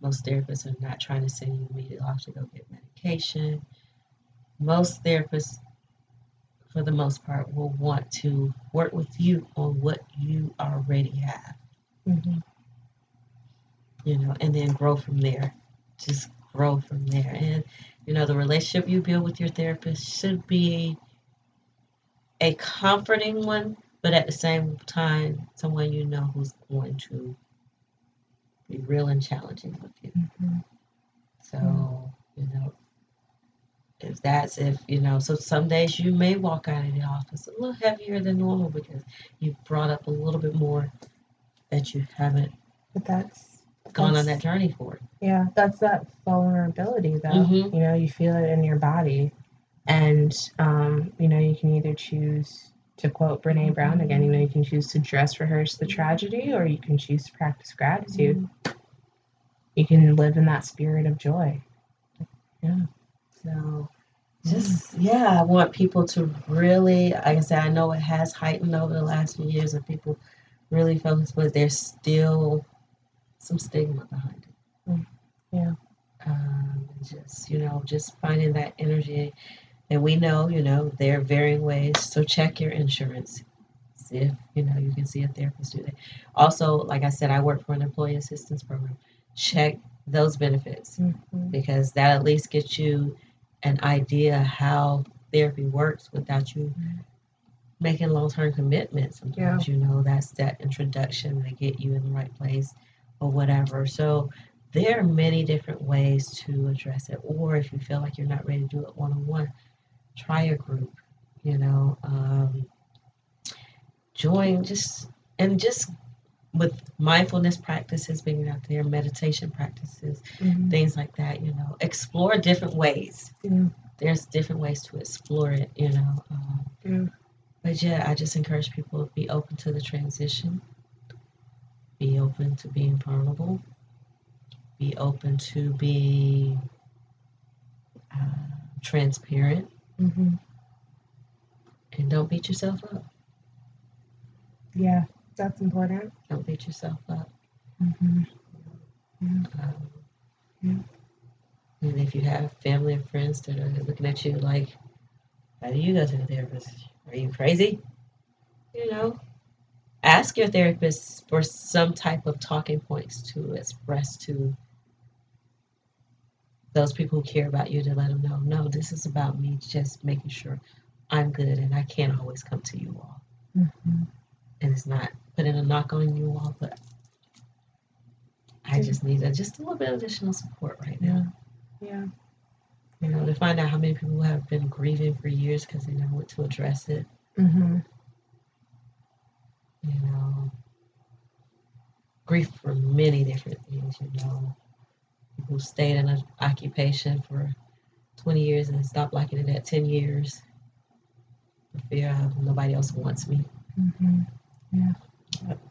Most therapists are not trying to send you immediately off to go get medication. Most therapists for the most part, will want to work with you on what you already have. Mm-hmm. You know, and then grow from there. Just grow from there. And, you know, the relationship you build with your therapist should be a comforting one, but at the same time, someone you know who's going to be real and challenging with you. Mm-hmm. So, you know, if that's if you know so some days you may walk out of the office a little heavier than normal because you've brought up a little bit more that you haven't But that's gone on that journey for yeah, that's that vulnerability though. Mhm. You know, you feel it in your body. And um, you know, you can either choose to quote Brene Brown again, you know, you can choose to dress rehearse the tragedy or you can choose to practice gratitude. You can live in that spirit of joy. Yeah. so just yeah i want people to really like i said i know it has heightened over the last few years and people really focus but there's still some stigma behind it. Mm, yeah. um, just you know just finding that energy. And we know you know there are varying ways. So check your insurance. See if you know you can see a therapist do that. Also like i said i work for an employee assistance program. Check those benefits Mhm. because that at least gets you an idea how therapy works without you making long-term commitments sometimes you know that's that introduction to get you in the right place or whatever. So there are many different ways to address it or if you feel like you're not ready to do it one-on-one try a group you know um, join just and just with mindfulness practices being out there meditation practices Mhm. things like that you know explore different ways Yeah. there's different ways to explore it you know um, Yeah. but yeah i just encourage people to be open to the transition be open to being vulnerable be open to being uh, transparent Mhm. and don't beat yourself up Yeah, that's important. don't beat yourself up Mhm. um, Yeah. and if you have family and friends that are looking at you like how do you go to the therapist are you crazy you know ask your therapist for some type of talking points to express to those people who care about you to let them know no this is about me just making sure i'm good and i can't always come to you all Mhm. and it's not putting a knock on you all but i just need a, just a little bit of additional support right now Yeah. you know to find out how many people have been grieving for years because they never went to address it Mm-hmm. you know, grief for many different things, you know. People who stayed in an occupation for 20 years and stopped liking it at 10 years. The fear of nobody else wants me. Mhm.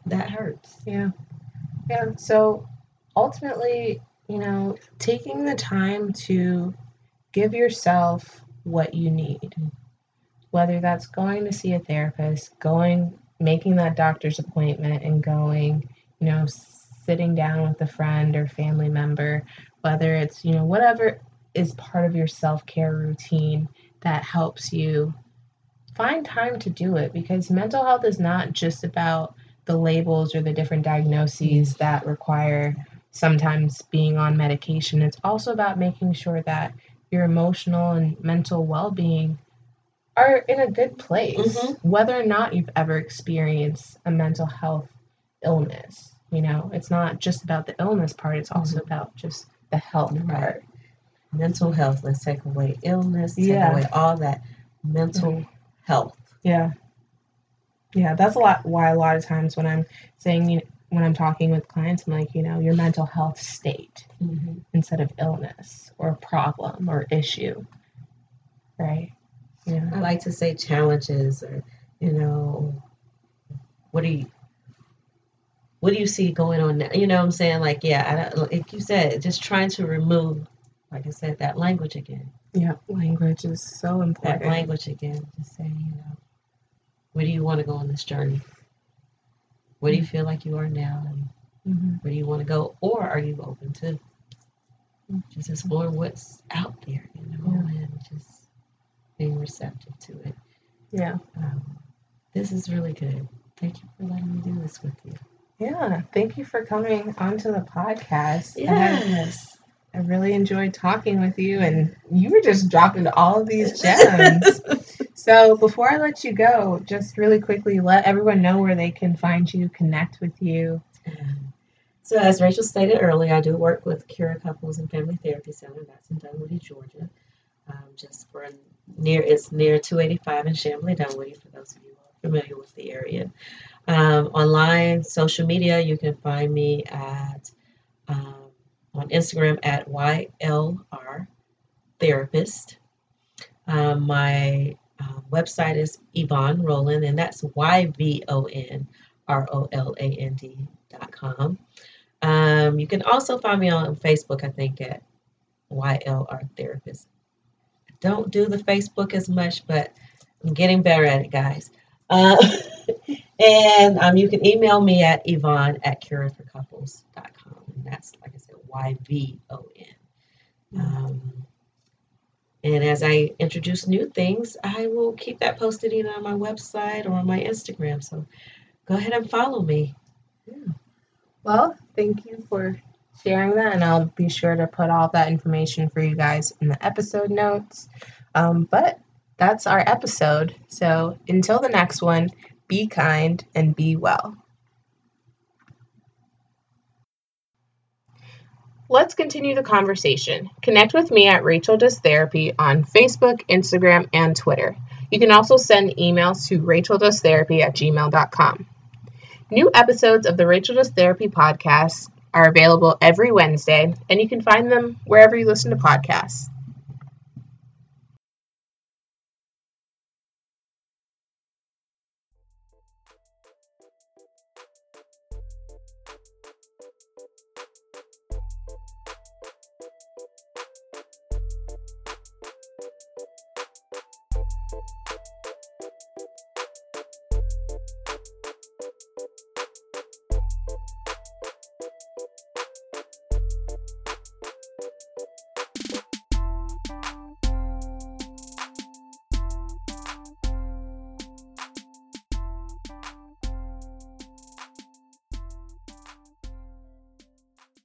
That hurts. Yeah. Yeah. So ultimately, you know, taking the time to give yourself what you need, whether that's going to see a therapist, going, making that doctor's appointment and going, you know, sitting down with a friend or family member, whether it's, you know, whatever is part of your self care routine that helps you find time to do it because mental health is not just about the labels or the different diagnoses that require sometimes being on medication. It's also about making sure that your emotional and mental well being are in a good place, Mhm. whether or not you've ever experienced a mental health illness. You know, it's not just about the illness part, it's also about just the health Right. part. Mental health, let's take away illness, take Yeah. away all that. Mental health. Yeah. Yeah, that's a lot why a lot of times when I'm saying, you know, when I'm talking with clients, I'm like, you know, your mental health state mm-hmm. instead of illness or problem or issue. Right? Yeah. I like to say challenges or, you know, what do you what do you see going on now? You know what I'm saying? Like, yeah, I don't, like you said, just trying to remove, like I said, that language again. Yeah, language is so important. That important. language again. Just saying, you know, where do you want to go on this journey? Where do you feel like you are now? And Mhm. where do you want to go? Or are you open to just exploring what's out there, you know, Yeah. and just being receptive to it? Yeah. Um, this is really good. Thank you for letting me do this with you. Yeah. Thank you for coming onto the podcast. Had- I really enjoyed talking with you, and you were just dropping all of these gems. <laughs> so, before I let you go, just really quickly let everyone know where they can find you, connect with you. So, as Rachel stated earlier, I do work with Cura Couples and Family Therapy Center. That's in Dunwoody, Georgia. Um, just for near, it's near 285 in Chamblee, Dunwoody. For those of you who are familiar with the area, um, online, social media, you can find me at um, on Instagram at YLR Therapist. Um, my um, website is Yvon Roland, and that's Y V O N R O L A N D dot com. Um, you can also find me on Facebook, I think, at YLR Therapist. I don't do the Facebook as much, but I'm getting better at it, guys. Uh, <laughs> and um, you can email me at Yvon at curaforcouples.com. And that's, like I said, Y V O N. Um, and as I introduce new things, I will keep that posted either on my website or on my Instagram. So go ahead and follow me. Well, thank you for sharing that, and I'll be sure to put all that information for you guys in the episode notes. Um, but that's our episode. So until the next one, be kind and be well. Let's continue the conversation. Connect with me at Rachel Does Therapy on Facebook, Instagram, and Twitter. You can also send emails to racheldoestherapy at gmail.com. New episodes of the Rachel Does Therapy podcast are available every Wednesday, and you can find them wherever you listen to podcasts.